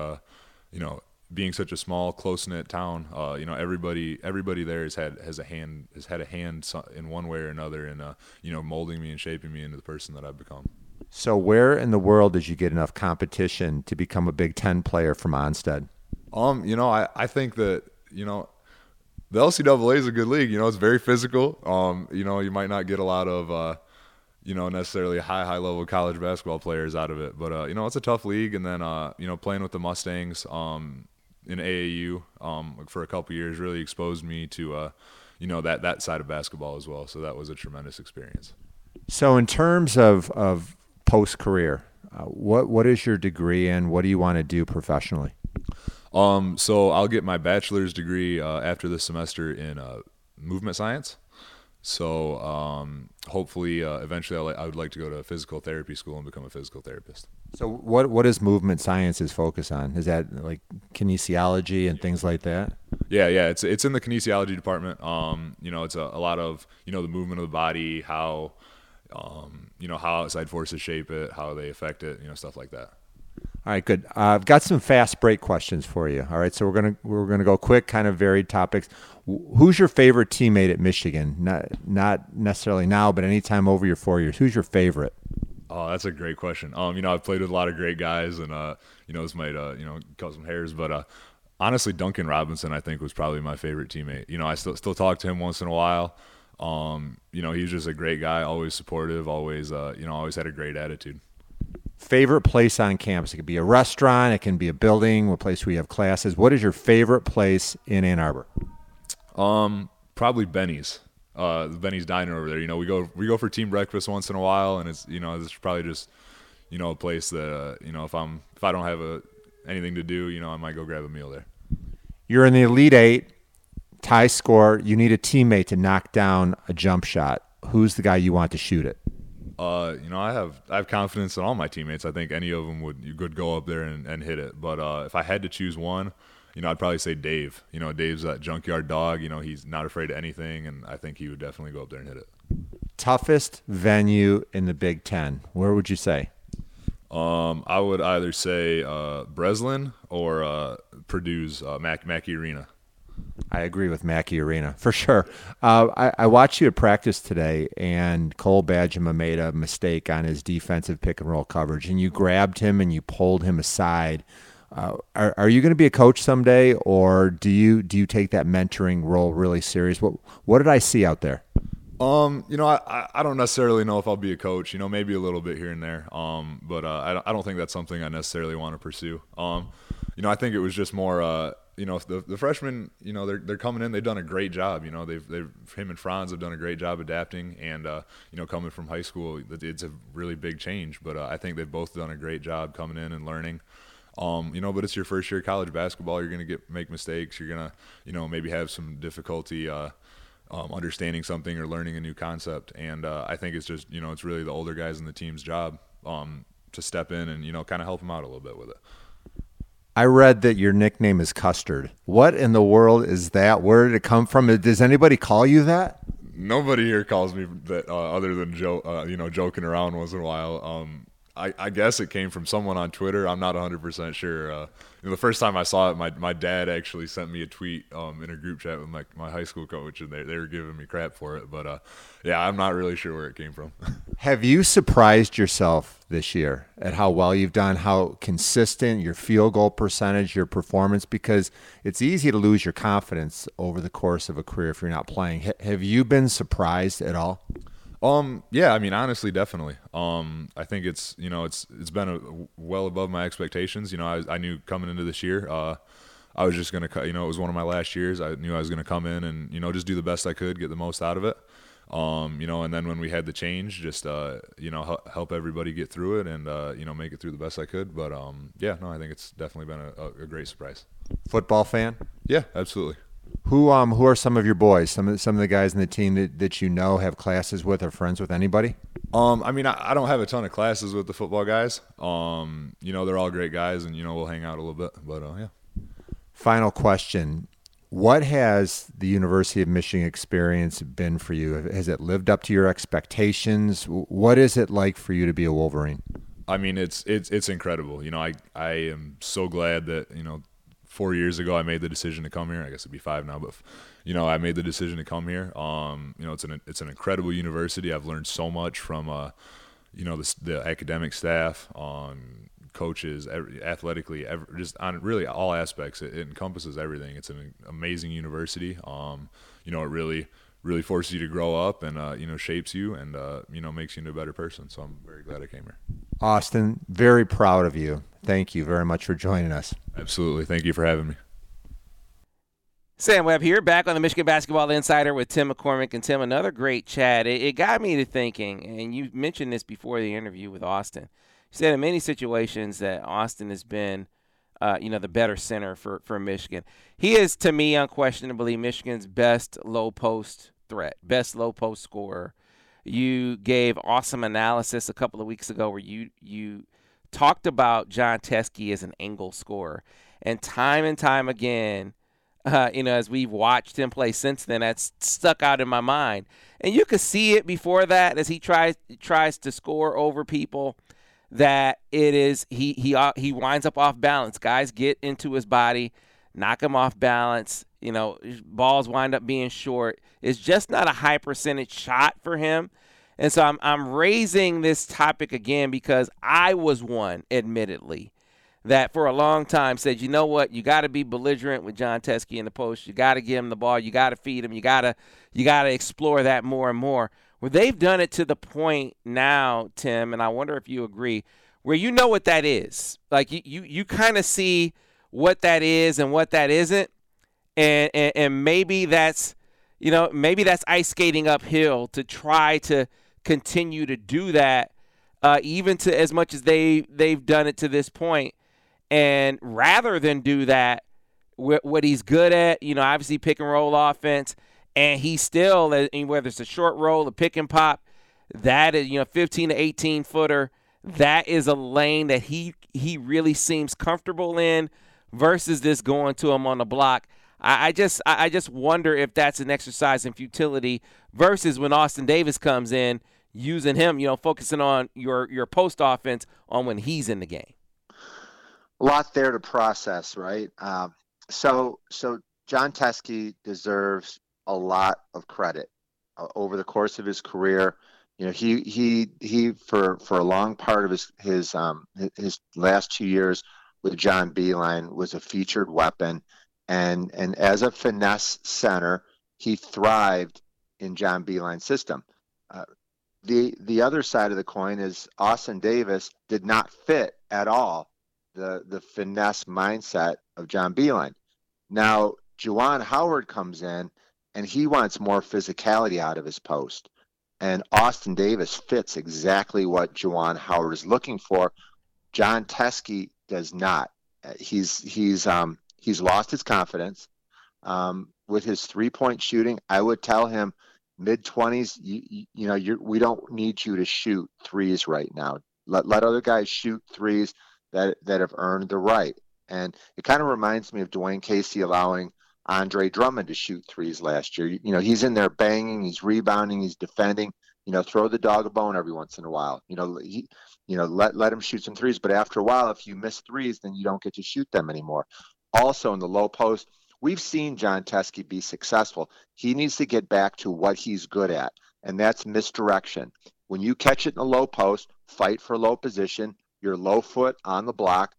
you know, being such a small, close knit town, uh, you know, everybody everybody there has had has a hand has had a hand in one way or another in uh, you know molding me and shaping me into the person that I've become. So, where in the world did you get enough competition to become a Big Ten player from Onsted? Um, you know, I, I think that you know the LCAA is a good league. You know, it's very physical. Um, you know, you might not get a lot of uh, you know necessarily high high level college basketball players out of it, but uh, you know, it's a tough league. And then uh, you know, playing with the Mustangs, um, in AAU um, for a couple years really exposed me to uh, you know that that side of basketball as well. So that was a tremendous experience. So in terms of of post career, uh, what what is your degree and what do you want to do professionally? Um, so I'll get my bachelor's degree uh, after this semester in uh, movement science. So um, hopefully, uh, eventually, I would like to go to physical therapy school and become a physical therapist. So what what is movement sciences focus on? Is that like kinesiology and things like that? Yeah, yeah, it's it's in the kinesiology department. Um, you know, it's a, a lot of you know the movement of the body, how um, you know how outside forces shape it, how they affect it, you know, stuff like that. All right, good. Uh, I've got some fast break questions for you. All right, so we're gonna we're gonna go quick, kind of varied topics. Who's your favorite teammate at Michigan? Not not necessarily now, but anytime over your four years. Who's your favorite? Oh, that's a great question. Um, you know, I've played with a lot of great guys, and uh, you know, this might uh, you know, cut some hairs, but uh, honestly, Duncan Robinson, I think, was probably my favorite teammate. You know, I still still talk to him once in a while. Um, you know, he's just a great guy, always supportive, always uh, you know, always had a great attitude. Favorite place on campus? It could be a restaurant, it can be a building, a place where you have classes. What is your favorite place in Ann Arbor? Um, probably Benny's. Uh, Benny's Diner over there. You know, we go we go for team breakfast once in a while, and it's you know it's probably just you know a place that uh, you know if I'm if I don't have a anything to do, you know I might go grab a meal there. You're in the Elite Eight, tie score. You need a teammate to knock down a jump shot. Who's the guy you want to shoot it? Uh, you know, I have I have confidence in all my teammates. I think any of them would you could go up there and, and hit it. But uh, if I had to choose one, you know, I'd probably say Dave. You know, Dave's that junkyard dog. You know, he's not afraid of anything, and I think he would definitely go up there and hit it. Toughest venue in the Big Ten? Where would you say? Um, I would either say uh, Breslin or uh, Purdue's uh, Mac- Mackey Arena. I agree with Mackey Arena for sure. Uh, I, I, watched you at practice today, and Cole Bajema made a mistake on his defensive pick and roll coverage, and you grabbed him and you pulled him aside uh, are, are you going to be a coach someday, or do you do you take that mentoring role really serious? What what did I see out there? Um, you know, I, I don't necessarily know if I'll be a coach. You know, maybe a little bit here and there. Um, but uh, I don't, I don't think that's something I necessarily want to pursue. Um, you know, I think it was just more. Uh, you know, the the freshmen, you know, they're they're coming in. They've done a great job. You know, they've they've him and Franz have done a great job adapting, and uh, you know, coming from high school, it's a really big change. But uh, I think they've both done a great job coming in and learning. Um, you know, but it's your first year of college basketball. You're gonna get make mistakes. You're gonna, you know, maybe have some difficulty uh, um, understanding something or learning a new concept. And uh, I think it's just, you know, it's really the older guys in the team's job um, to step in and you know kind of help them out a little bit with it. I read that your nickname is Custard. What in the world is that? Where did it come from? Does anybody call you that? Nobody here calls me that uh, other than Joe, uh, you know, joking around once in a while. Um, I, I, guess it came from someone on Twitter. I'm not 100% sure. Uh, the first time I saw it, my, my dad actually sent me a tweet um, in a group chat with my, my high school coach, and they, they were giving me crap for it. But uh, yeah, I'm not really sure where it came from. Have you surprised yourself this year at how well you've done, how consistent your field goal percentage, your performance? Because it's easy to lose your confidence over the course of a career if you're not playing. H- have you been surprised at all? Um, yeah, I mean, honestly, definitely. Um, I think it's you know it's it's been a, well above my expectations. You know, I, I knew coming into this year, uh, I was just gonna you know it was one of my last years. I knew I was gonna come in and you know just do the best I could, get the most out of it. Um, you know, and then when we had the change, just uh, you know help everybody get through it and uh, you know make it through the best I could. But um, yeah, no, I think it's definitely been a, a great surprise. Football fan? Yeah, absolutely. Who um who are some of your boys? Some of some of the guys in the team that, that you know have classes with or friends with anybody? Um, I mean, I, I don't have a ton of classes with the football guys. Um, you know, they're all great guys, and you know we'll hang out a little bit. But uh, yeah. Final question: What has the University of Michigan experience been for you? Has it lived up to your expectations? What is it like for you to be a Wolverine? I mean, it's it's it's incredible. You know, I I am so glad that you know four years ago, I made the decision to come here. I guess it'd be five now, but you know, I made the decision to come here. Um, you know, it's an it's an incredible university. I've learned so much from, uh, you know, the, the academic staff, um, coaches, every, athletically, every, just on really all aspects. It, it, encompasses everything. It's an amazing university. Um, you know, it really really forces you to grow up and uh, you know shapes you and uh, you know makes you into a better person. So I'm very glad I came here. Austin, very proud of you. Thank you very much for joining us. Absolutely. Thank you for having me. Sam Webb here, back on the Michigan Basketball Insider with Tim McCormick and Tim. Another great chat. It, it, got me to thinking, and you mentioned this before the interview with Austin. You said in many situations that Austin has been, uh, you know, the better center for for Michigan. He is, to me, unquestionably Michigan's best low post threat, best low post scorer. You gave awesome analysis a couple of weeks ago where you you talked about Jon Teske as an angle scorer, and time and time again uh, you know, as we've watched him play since then, that's stuck out in my mind. And you could see it before that as he tries tries to score over people. That it is he he uh, he winds up off balance. Guys get into his body, knock him off balance. You know, balls wind up being short. It's just not a high percentage shot for him. And so I'm I'm raising this topic again because I was one, admittedly, that for a long time said, you know what, you got to be belligerent with Jon Teske in the post. You got to give him the ball. You got to feed him. You got to you got to explore that more and more. Where they've done it to the point now, Tim, and I wonder if you agree, where you know what that is. Like you you, you kind of see what that is and what that isn't, and, and and maybe that's you know maybe that's ice skating uphill to try to continue to do that. Uh, even to as much as they they've done it to this point, and rather than do that, what he's good at, you know, obviously pick and roll offense, and he's still, uh, whether it's a short roll, a pick and pop, that is, you know, 15 to 18 footer, that is a lane that he he really seems comfortable in versus this going to him on the block. I just I just wonder if that's an exercise in futility versus when Austin Davis comes in, using him, you know, focusing on your your post offense on when he's in the game a lot there to process, right? Um, so, so Jon Teske deserves a lot of credit uh, over the course of his career. You know, he he he for for a long part of his his um his last two years with John Beilein was a featured weapon, and and as a finesse center, he thrived in John Beilein's system. Uh, the the other side of the coin is Austin Davis did not fit at all the the finesse mindset of John Beilein. Now, Juwan Howard comes in and he wants more physicality out of his post. And Austin Davis fits exactly what Juwan Howard is looking for. Jon Teske does not. He's he's um, he's lost his confidence um, with his three point shooting. I would tell him mid twenties. You, you know, we don't need you to shoot threes right now. Let let other guys shoot threes that that have earned the right. And it kind of reminds me of Dwane Casey allowing Andre Drummond to shoot threes last year. You, you, know, he's in there banging, he's rebounding, he's defending. You know, throw the dog a bone every once in a while. You know, he, you know, let let him shoot some threes. But after a while, if you miss threes, then you don't get to shoot them anymore. Also, in the low post, we've seen Jon Teske be successful. He needs to get back to what he's good at, and that's misdirection. When you catch it in a low post, fight for low position, your low foot on the block,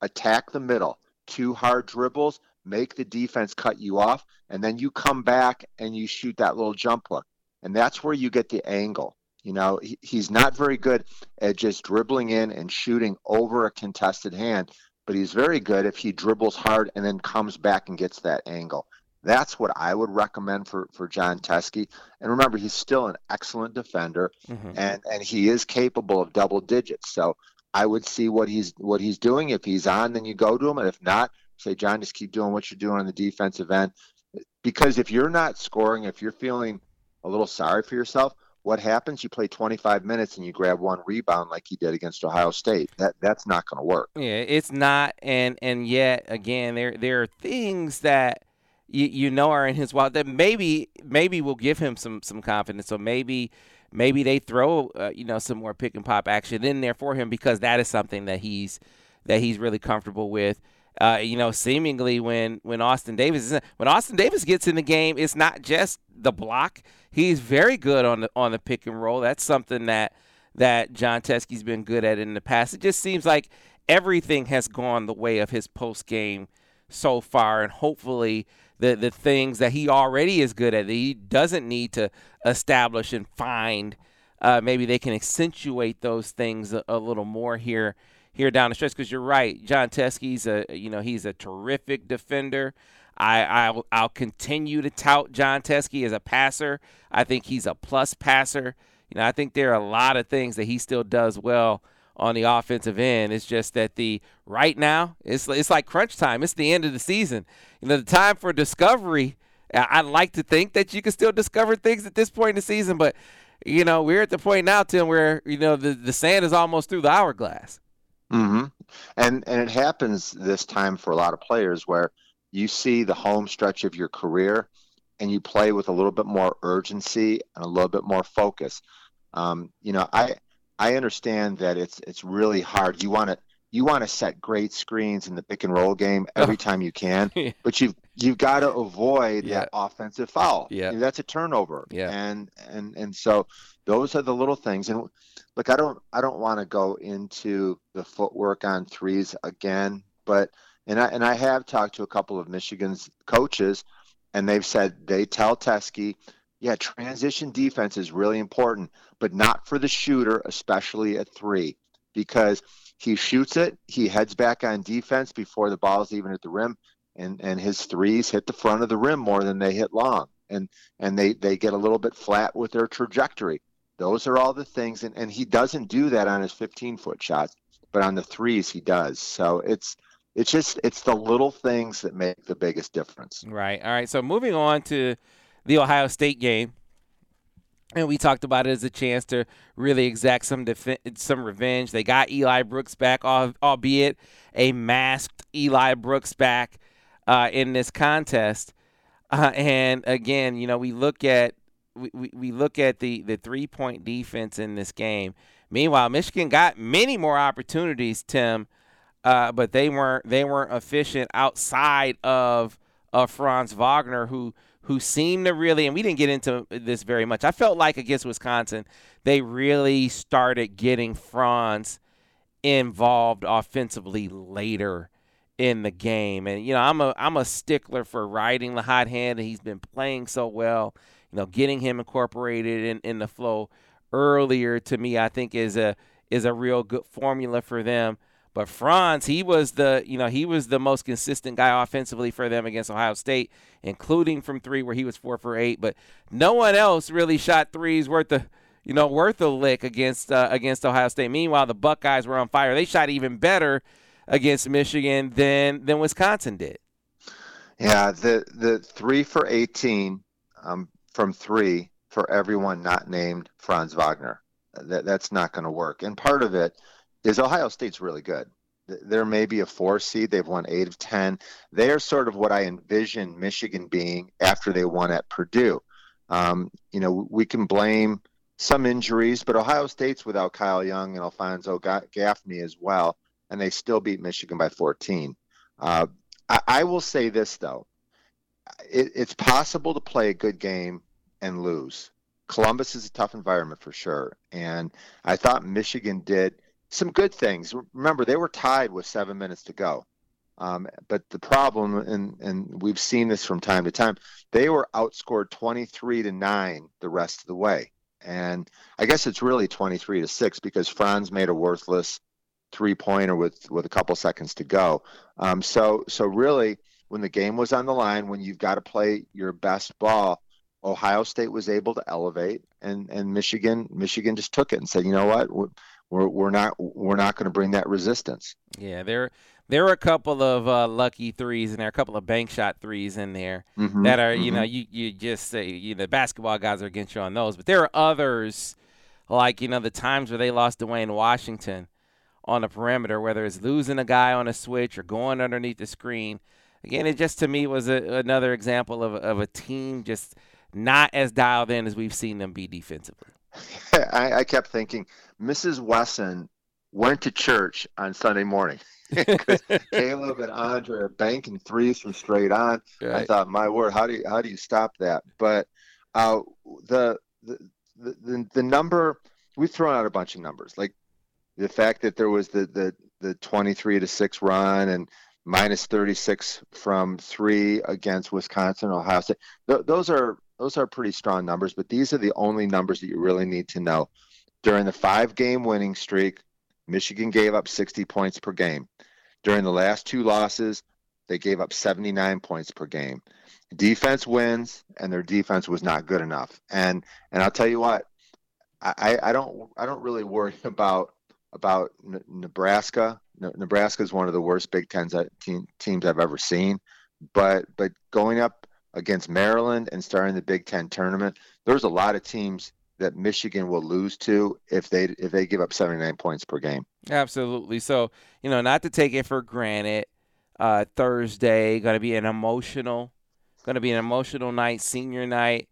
attack the middle, two hard dribbles, make the defense cut you off, and then you come back and you shoot that little jump hook. And that's where you get the angle. You know, he, he's not very good at just dribbling in and shooting over a contested hand, but he's very good if he dribbles hard and then comes back and gets that angle. That's what I would recommend for, for Jon Teske. And remember, he's still an excellent defender, mm-hmm. and, and he is capable of double digits. So I would see what he's what he's doing. If he's on, then you go to him, and if not, say, Jon, just keep doing what you're doing on the defensive end. Because if you're not scoring, if you're feeling a little sorry for yourself, what happens? You play 25 minutes and you grab one rebound like he did against Ohio State. That that's not going to work. Yeah, it's not. And and yet again, there there are things that you, you know are in his wild that maybe maybe will give him some some confidence. So maybe maybe they throw uh, you know some more pick and pop action in there for him because that is something that he's that he's really comfortable with. Uh, you know, seemingly when when Austin Davis is when Austin Davis gets in the game, it's not just the block. He's very good on the on the pick and roll. That's something that that Jon Teske's been good at in the past. It just seems like everything has gone the way of his post game so far, and hopefully the the things that he already is good at. He doesn't need to establish and find uh, maybe they can accentuate those things a, a little more here here down the stretch. Because you're right, Jon Teske's a you know he's a terrific defender. I I'll, I'll continue to tout Jon Teske as a passer. I think he's a plus passer. You know, I think there are a lot of things that he still does well on the offensive end. It's just that the right now it's it's like crunch time. It's the end of the season. You know, the time for discovery. I'd like to think that you can still discover things at this point in the season, but you know, we're at the point now, Tim, where you know the the sand is almost through the hourglass. Mm-hmm. And and it happens this time for a lot of players where you see the home stretch of your career and you play with a little bit more urgency and a little bit more focus. Um, you know, I I understand that it's it's really hard. You want to you want to set great screens in the pick and roll game every time you can, but you've you've got to avoid yeah. that offensive foul. Yeah, that's a turnover. Yeah, and and and so those are the little things. And look, I don't I don't want to go into the footwork on threes again, but and I and I have talked to a couple of Michigan's coaches, and they've said they tell Teske, yeah, transition defense is really important, but not for the shooter, especially at three, because he shoots it, he heads back on defense before the ball's even at the rim, and and his threes hit the front of the rim more than they hit long, and and they they get a little bit flat with their trajectory. Those are all the things, and, and he doesn't do that on his 15 foot shots, but on the threes he does. So it's it's just it's the little things that make the biggest difference. Right. All right. So moving on to the Ohio State game, and we talked about it as a chance to really exact some def- some revenge. They got Eli Brooks back, albeit a masked Eli Brooks back uh, in this contest. Uh, and again, you know, we look at we, we, we look at the the three point defense in this game. Meanwhile, Michigan got many more opportunities, Tim uh, but they weren't they weren't efficient outside of of Franz Wagner, who who seemed to really, and we didn't get into this very much. I felt like against Wisconsin, they really started getting Franz involved offensively later in the game. And you know, I'm a I'm a stickler for riding the hot hand, and he's been playing so well. You know, getting him incorporated in, in the flow earlier to me, I think is a is a real good formula for them. But Franz, he was the you know he was the most consistent guy offensively for them against Ohio State, including from three where he was four for eight. But no one else really shot threes worth the you know worth a lick against uh, against Ohio State. Meanwhile, the Buckeyes were on fire. They shot even better against Michigan than than Wisconsin did. Yeah, the the three for eighteen um, from three for everyone not named Franz Wagner. That that's not going to work. And part of it is Ohio State's really good. There may be a four seed. They've won eight of 10. They are sort of what I envision Michigan being after they won at Purdue. Um, you know, we can blame some injuries, but Ohio State's without Kyle Young and Alonzo Gaffney as well, and they still beat Michigan by 14. Uh, I, I, will say this, though it, it's possible to play a good game and lose. Columbus is a tough environment for sure. And I thought Michigan did some good things. Remember, they were tied with seven minutes to go. Um, but the problem, and, and we've seen this from time to time, they were outscored 23 to 9 the rest of the way. And I guess it's really 23 to 6 because Franz made a worthless three pointer with, with a couple seconds to go. Um, so, so really, when the game was on the line, when you've got to play your best ball, Ohio State was able to elevate, and, and Michigan Michigan just took it and said, you know what, we're we're not we're not going to bring that resistance. Yeah, there there are a couple of uh, lucky threes and there are a couple of bank shot threes in there mm-hmm, that are you mm-hmm. know you you just say you know basketball guys are against you on those, but there are others like you know the times where they lost Duane Washington on the perimeter, whether it's losing a guy on a switch or going underneath the screen. Again, it just to me was a, another example of of a team just not as dialed in as we've seen them be defensively. I, I kept thinking Mrs. Wesson went to church on Sunday morning. Kaleb and Andre are banking threes from straight on. Right. I thought, my word, how do you how do you stop that? But uh, the, the the the number we've thrown out a bunch of numbers, like the fact that there was the the the 23 to six run and minus 36 from three against Wisconsin, Ohio State. Th- those are those are pretty strong numbers, but these are the only numbers that you really need to know. During the five game winning streak, Michigan gave up 60 points per game. During the last two losses, they gave up 79 points per game. Defense wins, and their defense was not good enough. And and I'll tell you what, I, I don't I don't really worry about about Nebraska. Nebraska is one of the worst Big Ten uh, team, teams I've ever seen, but but going up against Maryland and starting the Big Ten tournament, there's a lot of teams that Michigan will lose to if they if they give up 79 points per game. Absolutely. So you know, not to take it for granted. Uh, Thursday going to be an emotional, going to be an emotional night, senior night.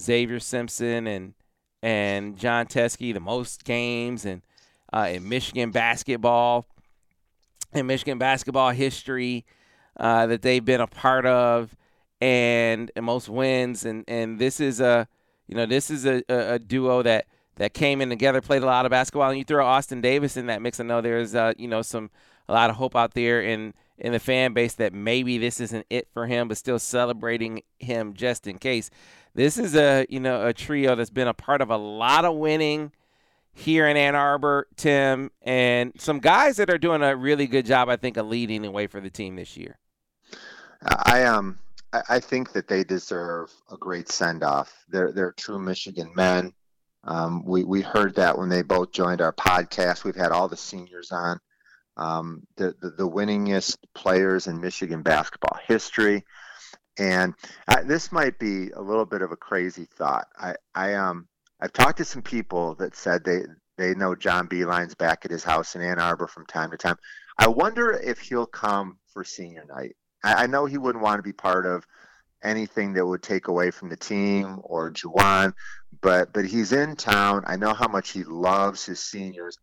Xavier Simpson and and Jon Teske, the most games and uh, in Michigan basketball, in Michigan basketball history uh, that they've been a part of, and, and most wins. And, and this is a you know this is a, a, a, duo that that came in together, played a lot of basketball, and you throw Austin Davis in that mix. I know there's uh, you know some a lot of hope out there in in the fan base that maybe this isn't it for him, but still celebrating him just in case. This is a you know a trio that's been a part of a lot of winning here in Ann Arbor, Tim, and some guys that are doing a really good job, I think, of leading the way for the team this year. I um I think that they deserve a great send off. They're they're true Michigan men. Um, we we heard that when they both joined our podcast. We've had all the seniors on. Um, the, the, the winningest players in Michigan basketball history, and I, this might be a little bit of a crazy thought. I I um I've talked to some people that said they they know John Beilein's back at his house in Ann Arbor from time to time. I wonder if he'll come for senior night. I, I know he wouldn't want to be part of anything that would take away from the team or Juwan, but but he's in town. I know how much he loves his seniors.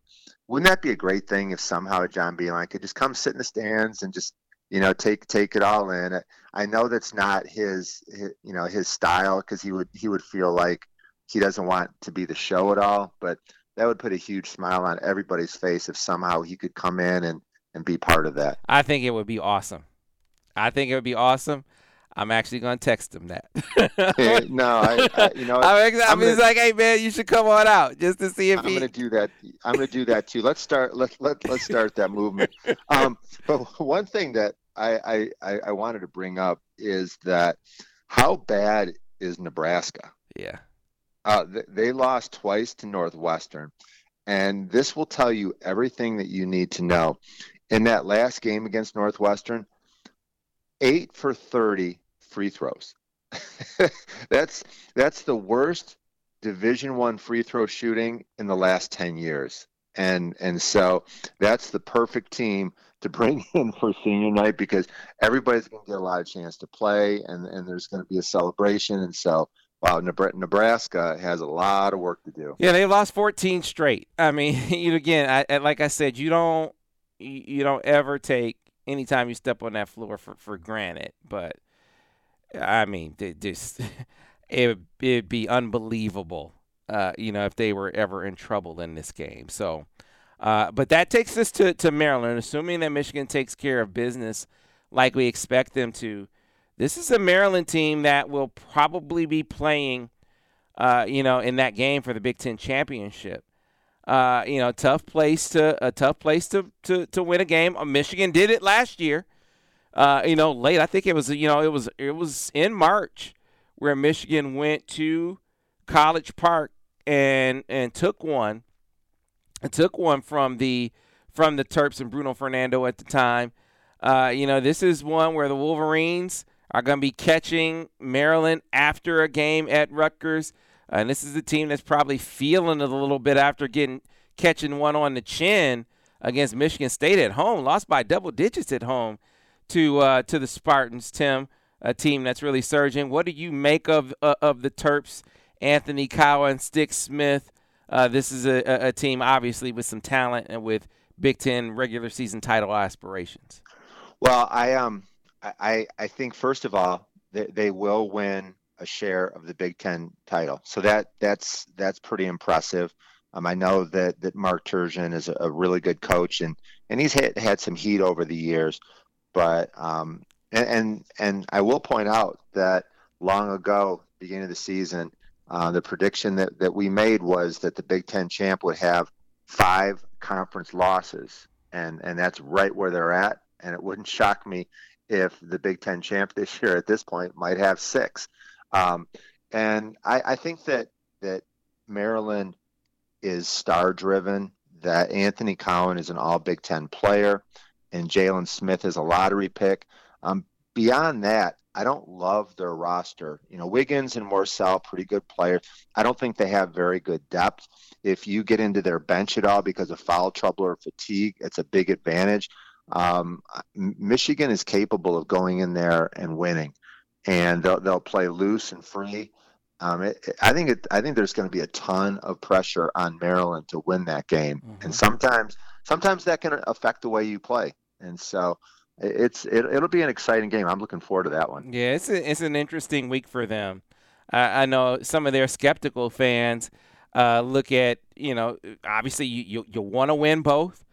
Wouldn't that be a great thing if somehow John Beilein could just come sit in the stands and just you know take take it all in? I know that's not his, his you know his style because he would he would feel like he doesn't want to be the show at all, but that would put a huge smile on everybody's face if somehow he could come in and, and be part of that. I think it would be awesome. I think it would be awesome. I'm actually going to text him that. hey, no, I, I, you know, I'm, I'm, I'm like, hey man, you should come on out just to see if I'm he. Going to do that. I'm going to do that too. Let's start. Let let let's start that movement. Um, but one thing that I, I I wanted to bring up is that how bad is Nebraska? Yeah. Uh, they lost twice to Northwestern, and this will tell you everything that you need to know. In that last game against Northwestern, eight for thirty free throws. that's that's the worst Division One free throw shooting in the last ten years, and and so that's the perfect team to bring in for senior night because everybody's going to get a lot of chance to play, and and there's going to be a celebration, and so wow, Nebraska has a lot of work to do. Yeah, they lost 14 straight. I mean, you again, I, like I said, you don't you don't ever take anytime you step on that floor for, for granted. But I mean, just it it'd be unbelievable, uh, you know, if they were ever in trouble in this game. So, uh, but that takes us to to Maryland, assuming that Michigan takes care of business like we expect them to. This is a Maryland team that will probably be playing, uh, you know, in that game for the Big Ten championship. Uh, you know, tough place to a tough place to to, to win a game. Uh, Michigan did it last year. Uh, you know, late. I think it was you know it was it was in March where Michigan went to College Park and and took one, and took one from the from the Terps and Bruno Fernando at the time. Uh, you know, this is one where the Wolverines are going to be catching Maryland after a game at Rutgers. And this is a team that's probably feeling it a little bit after getting catching one on the chin against Michigan State at home, lost by double digits at home to uh, to the Spartans. Tim, a team that's really surging. What do you make of uh, of the Terps? Anthony Cowan and Stix Smith. Uh, this is a, a, team obviously with some talent and with Big Ten regular season title aspirations. Well, I um I, I think first of all they, they will win a share of the Big Ten title, so that that's that's pretty impressive. Um, I know that that Mark Turgeon is a, really good coach, and and he's had had some heat over the years, but um, and and, and I will point out that long ago, beginning of the season, Uh, the prediction that, that we made was that the Big Ten champ would have five conference losses, and, and that's right where they're at. And it wouldn't shock me if the Big Ten champ this year at this point might have six. Um, and I, I think that that Maryland is star driven, that Anthony Cowan is an all Big Ten player, and Jalen Smith is a lottery pick. Um, beyond that, I don't love their roster. You know, Wiggins and Morsell, pretty good players. I don't think they have very good depth. If you get into their bench at all because of foul trouble or fatigue, it's a big advantage. Um, Michigan is capable of going in there and winning, and they'll, they'll play loose and free. Um, it, I think it, I think there's going to be a ton of pressure on Maryland to win that game, mm-hmm. and sometimes sometimes that can affect the way you play. And so it's it, will be an exciting game. I'm looking forward to that one. Yeah, it's a, it's an interesting week for them. I, I know some of their skeptical fans uh, look at you know obviously you you, you want to win both.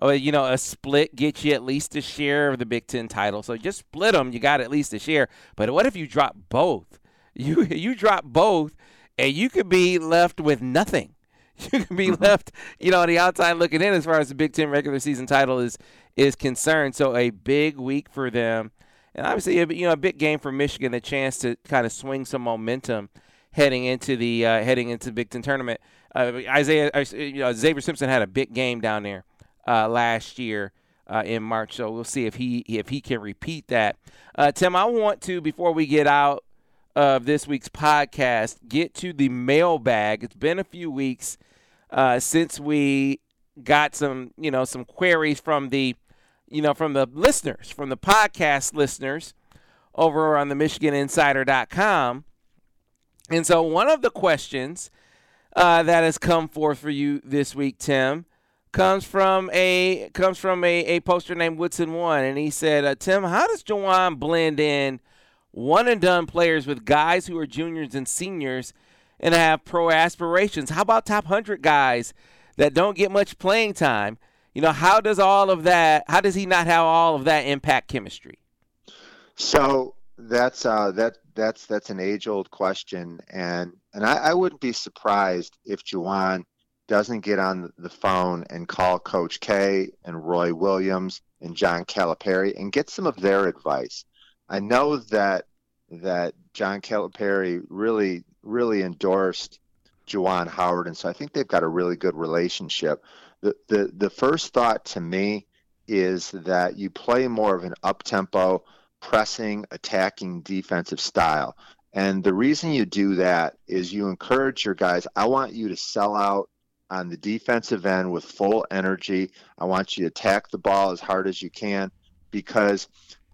Or, you know, a split gets you at least a share of the Big Ten title. So just split them, you got at least a share. But what if you drop both? You you drop both, and you could be left with nothing. You could be mm-hmm. left, you know, on the outside looking in as far as the Big Ten regular season title is is concerned. So a big week for them, and obviously, you know, a big game for Michigan, a chance to kind of swing some momentum heading into the uh, heading into the Big Ten tournament. Uh, Isaiah, uh, you know, Xavier Simpson had a big game down there uh, last year. Uh, in March, so we'll see if he if he can repeat that. Uh, Tim, I want to before we get out of this week's podcast, get to the mailbag. It's been a few weeks since we got some you know some queries from the you know, from the listeners, from the podcast listeners over on the MichiganInsider.com. And so one of the questions uh, that has come forth for you this week, Tim, comes from a comes from a, a poster named Woodson One, and he said, uh, "Tim, how does Juwan blend in one and done players with guys who are juniors and seniors and have pro aspirations? How about top hundred guys that don't get much playing time?" you know, how does all of that? How does he not have all of that impact chemistry? So that's uh, that that's that's an age old question, and and I, I wouldn't be surprised if Juwan doesn't get on the phone and call Coach K and Roy Williams and John Calipari and get some of their advice. I know that that John Calipari really really endorsed Juwan Howard, and so I think they've got a really good relationship the, the, the first thought to me is that you play more of an up tempo, pressing, attacking defensive style. And the reason you do that is you encourage your guys. I want you to sell out on the defensive end with full energy. I want you to attack the ball as hard as you can because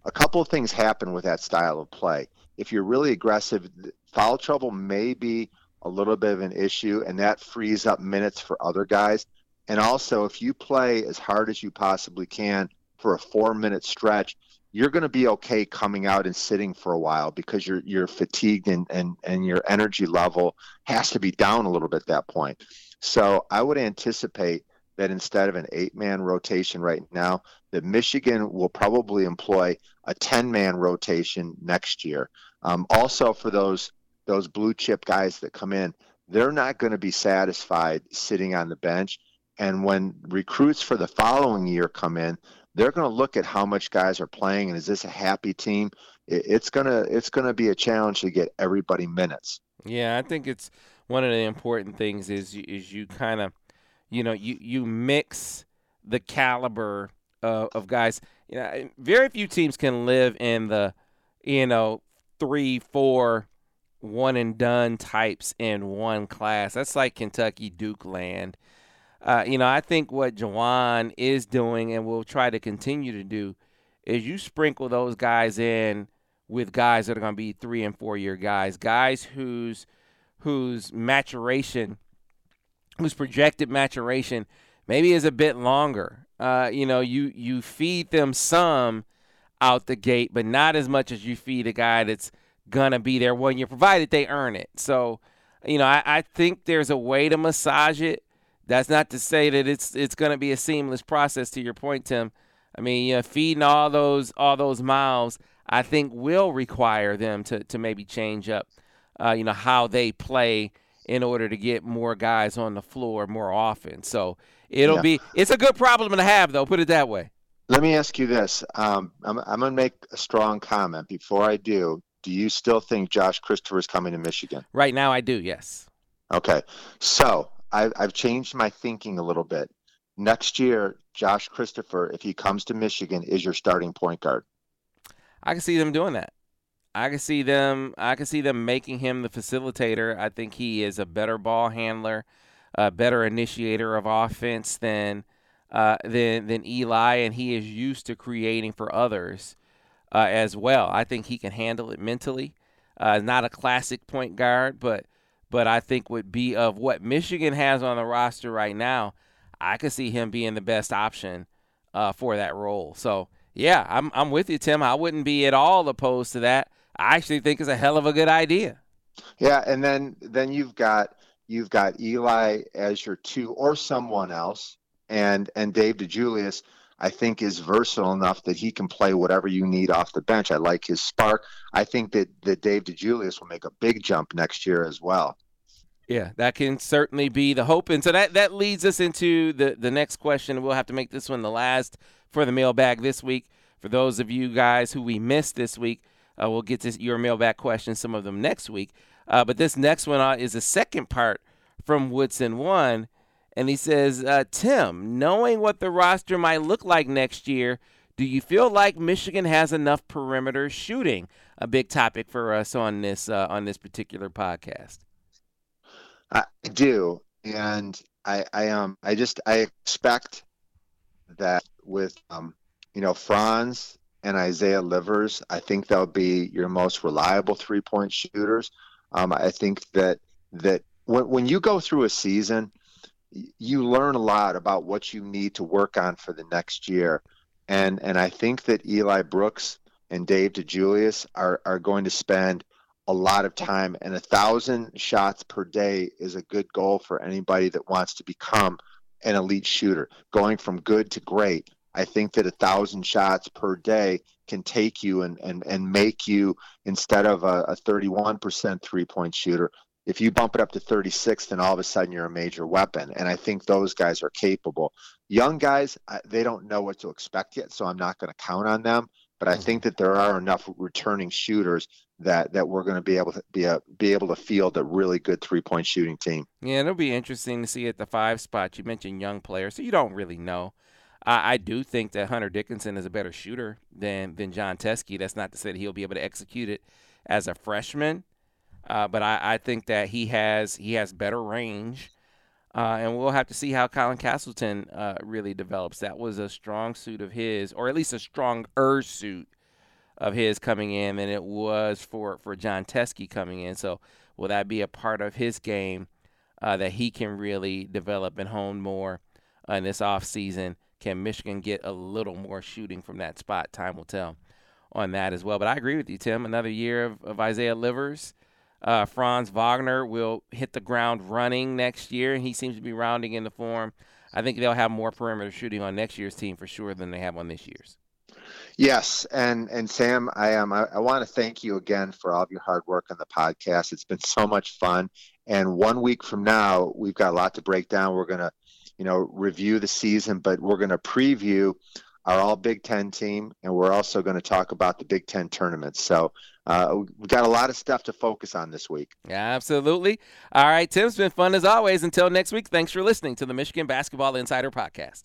a couple of things happen with that style of play. If you're really aggressive, foul trouble may be a little bit of an issue, and that frees up minutes for other guys. And also, if you play as hard as you possibly can for a four minute stretch, you're going to be okay coming out and sitting for a while because you're you're fatigued and, and, and your energy level has to be down a little bit at that point. So I would anticipate that instead of an eight man rotation right now, that Michigan will probably employ a 10 man rotation next year. Um, also, for those those blue chip guys that come in, they're not going to be satisfied sitting on the bench. And when recruits for the following year come in, they're going to look at how much guys are playing and is this a happy team? It's gonna it's gonna be a challenge to get everybody minutes. Yeah, I think it's one of the important things is is you kind of, you know, you you mix the caliber of, of guys. You know, very few teams can live in the, you know, three, four, one and done types in one class. That's like Kentucky Duke land uh, you know, I think what Juwan is doing and will try to continue to do is you sprinkle those guys in with guys that are going to be three and four year guys, guys whose whose maturation, whose projected maturation maybe is a bit longer. Uh, you know, you you feed them some out the gate, but not as much as you feed a guy that's gonna be there one year, provided they earn it. So, you know, I, I think there's a way to massage it that's not to say that it's it's to be a seamless process. To your point, Tim. I mean, you know, feeding all those all those miles, I think will require them to to maybe change up uh, you know, how they play in order to get more guys on the floor more often. So it'll yeah. be it's a good problem to have, though. Put it that way. Let me ask you this. Um, I'm, I'm going to make a strong comment. Before I do, do you still think Josh Christopher is coming to Michigan? Right now, I do. Yes. Okay. So I, I've changed my thinking a little bit. Next year, Josh Christopher, if he comes to Michigan, is your starting point guard. I can see them doing that. I can see them. I can see them making him the facilitator. I think he is a better ball handler, a better initiator of offense than uh, than than Eli, and he is used to creating for others uh, as well. I think he can handle it mentally. Uh, not a classic point guard, but but I think would be of what Michigan has on the roster right now. I could see him being the best option uh, for that role. So yeah, I'm I'm with you, Tim. I wouldn't be at all opposed to that. I actually think it's a hell of a good idea. Yeah, and then then you've got you've got Eli as your two or someone else and and Dave DeJulius, I think is versatile enough that he can play whatever you need off the bench. I like his spark. I think that that Dave DeJulius will make a big jump next year as well. Yeah, that can certainly be the hope. And so that, that leads us into the, the next question. We'll have to make this one the last for the mailbag this week. For those of you guys who we missed this week, uh, we'll get to your mailbag questions, some of them next week. Uh, but this next one uh, is the second part from Woodson 1 and he says, uh, Tim, knowing what the roster might look like next year, do you feel like Michigan has enough perimeter shooting? A big topic for us on this uh, on this particular podcast. I do, and I, I um I just I expect that with um you know Franz and Isaiah Livers, I think they'll be your most reliable three point shooters. Um, I think that that when when you go through a season you learn a lot about what you need to work on for the next year. And and I think that Eli Brooks and Dave DeJulius are, are going to spend a lot of time and a thousand shots per day is a good goal for anybody that wants to become an elite shooter. Going from good to great. I think that a thousand shots per day can take you and, and, and make you instead of a, a 31% three point shooter, if you bump it up to 36 then all of a sudden you're a major weapon. And i think those guys are capable. Young guys they don't know what to expect yet so i'm not going to count on them. But i think that there are enough returning shooters that that we're going to be able to be, a, be able to field a really good three point shooting team. Yeah it'll be interesting to see at the five spot. You mentioned young players so you don't really know I, I do think that Hunter Dickinson is a better shooter than than Jon Teske. That's not to say that he'll be able to execute it as a freshman. Uh, but I, I, think that he has he has better range, uh, and we'll have to see how Colin Castleton uh, really develops. That was a strong suit of his, or at least a stronger suit of his coming in than it was for for Jon Teske coming in. So will that be a part of his game uh, that he can really develop and hone more uh, in this off season? Can Michigan get a little more shooting from that spot? Time will tell on that as well. But I agree with you, Tim. Another year of, of Isaiah Livers. Uh, Franz Wagner will hit the ground running next year, and he seems to be rounding in the form. I think they'll have more perimeter shooting on next year's team for sure than they have on this year's. Yes, and and Sam, I am. Um, I, I want to thank you again for all of your hard work on the podcast. It's been so much fun. And one week from now, we've got a lot to break down. We're gonna, you know, review the season, but we're gonna preview our All Big Ten team, and we're also going to talk about the Big Ten tournament. So uh, we've got a lot of stuff to focus on this week. Yeah, absolutely. All right, Tim, it's been fun as always. Until next week, thanks for listening to the Michigan Basketball Insider Podcast.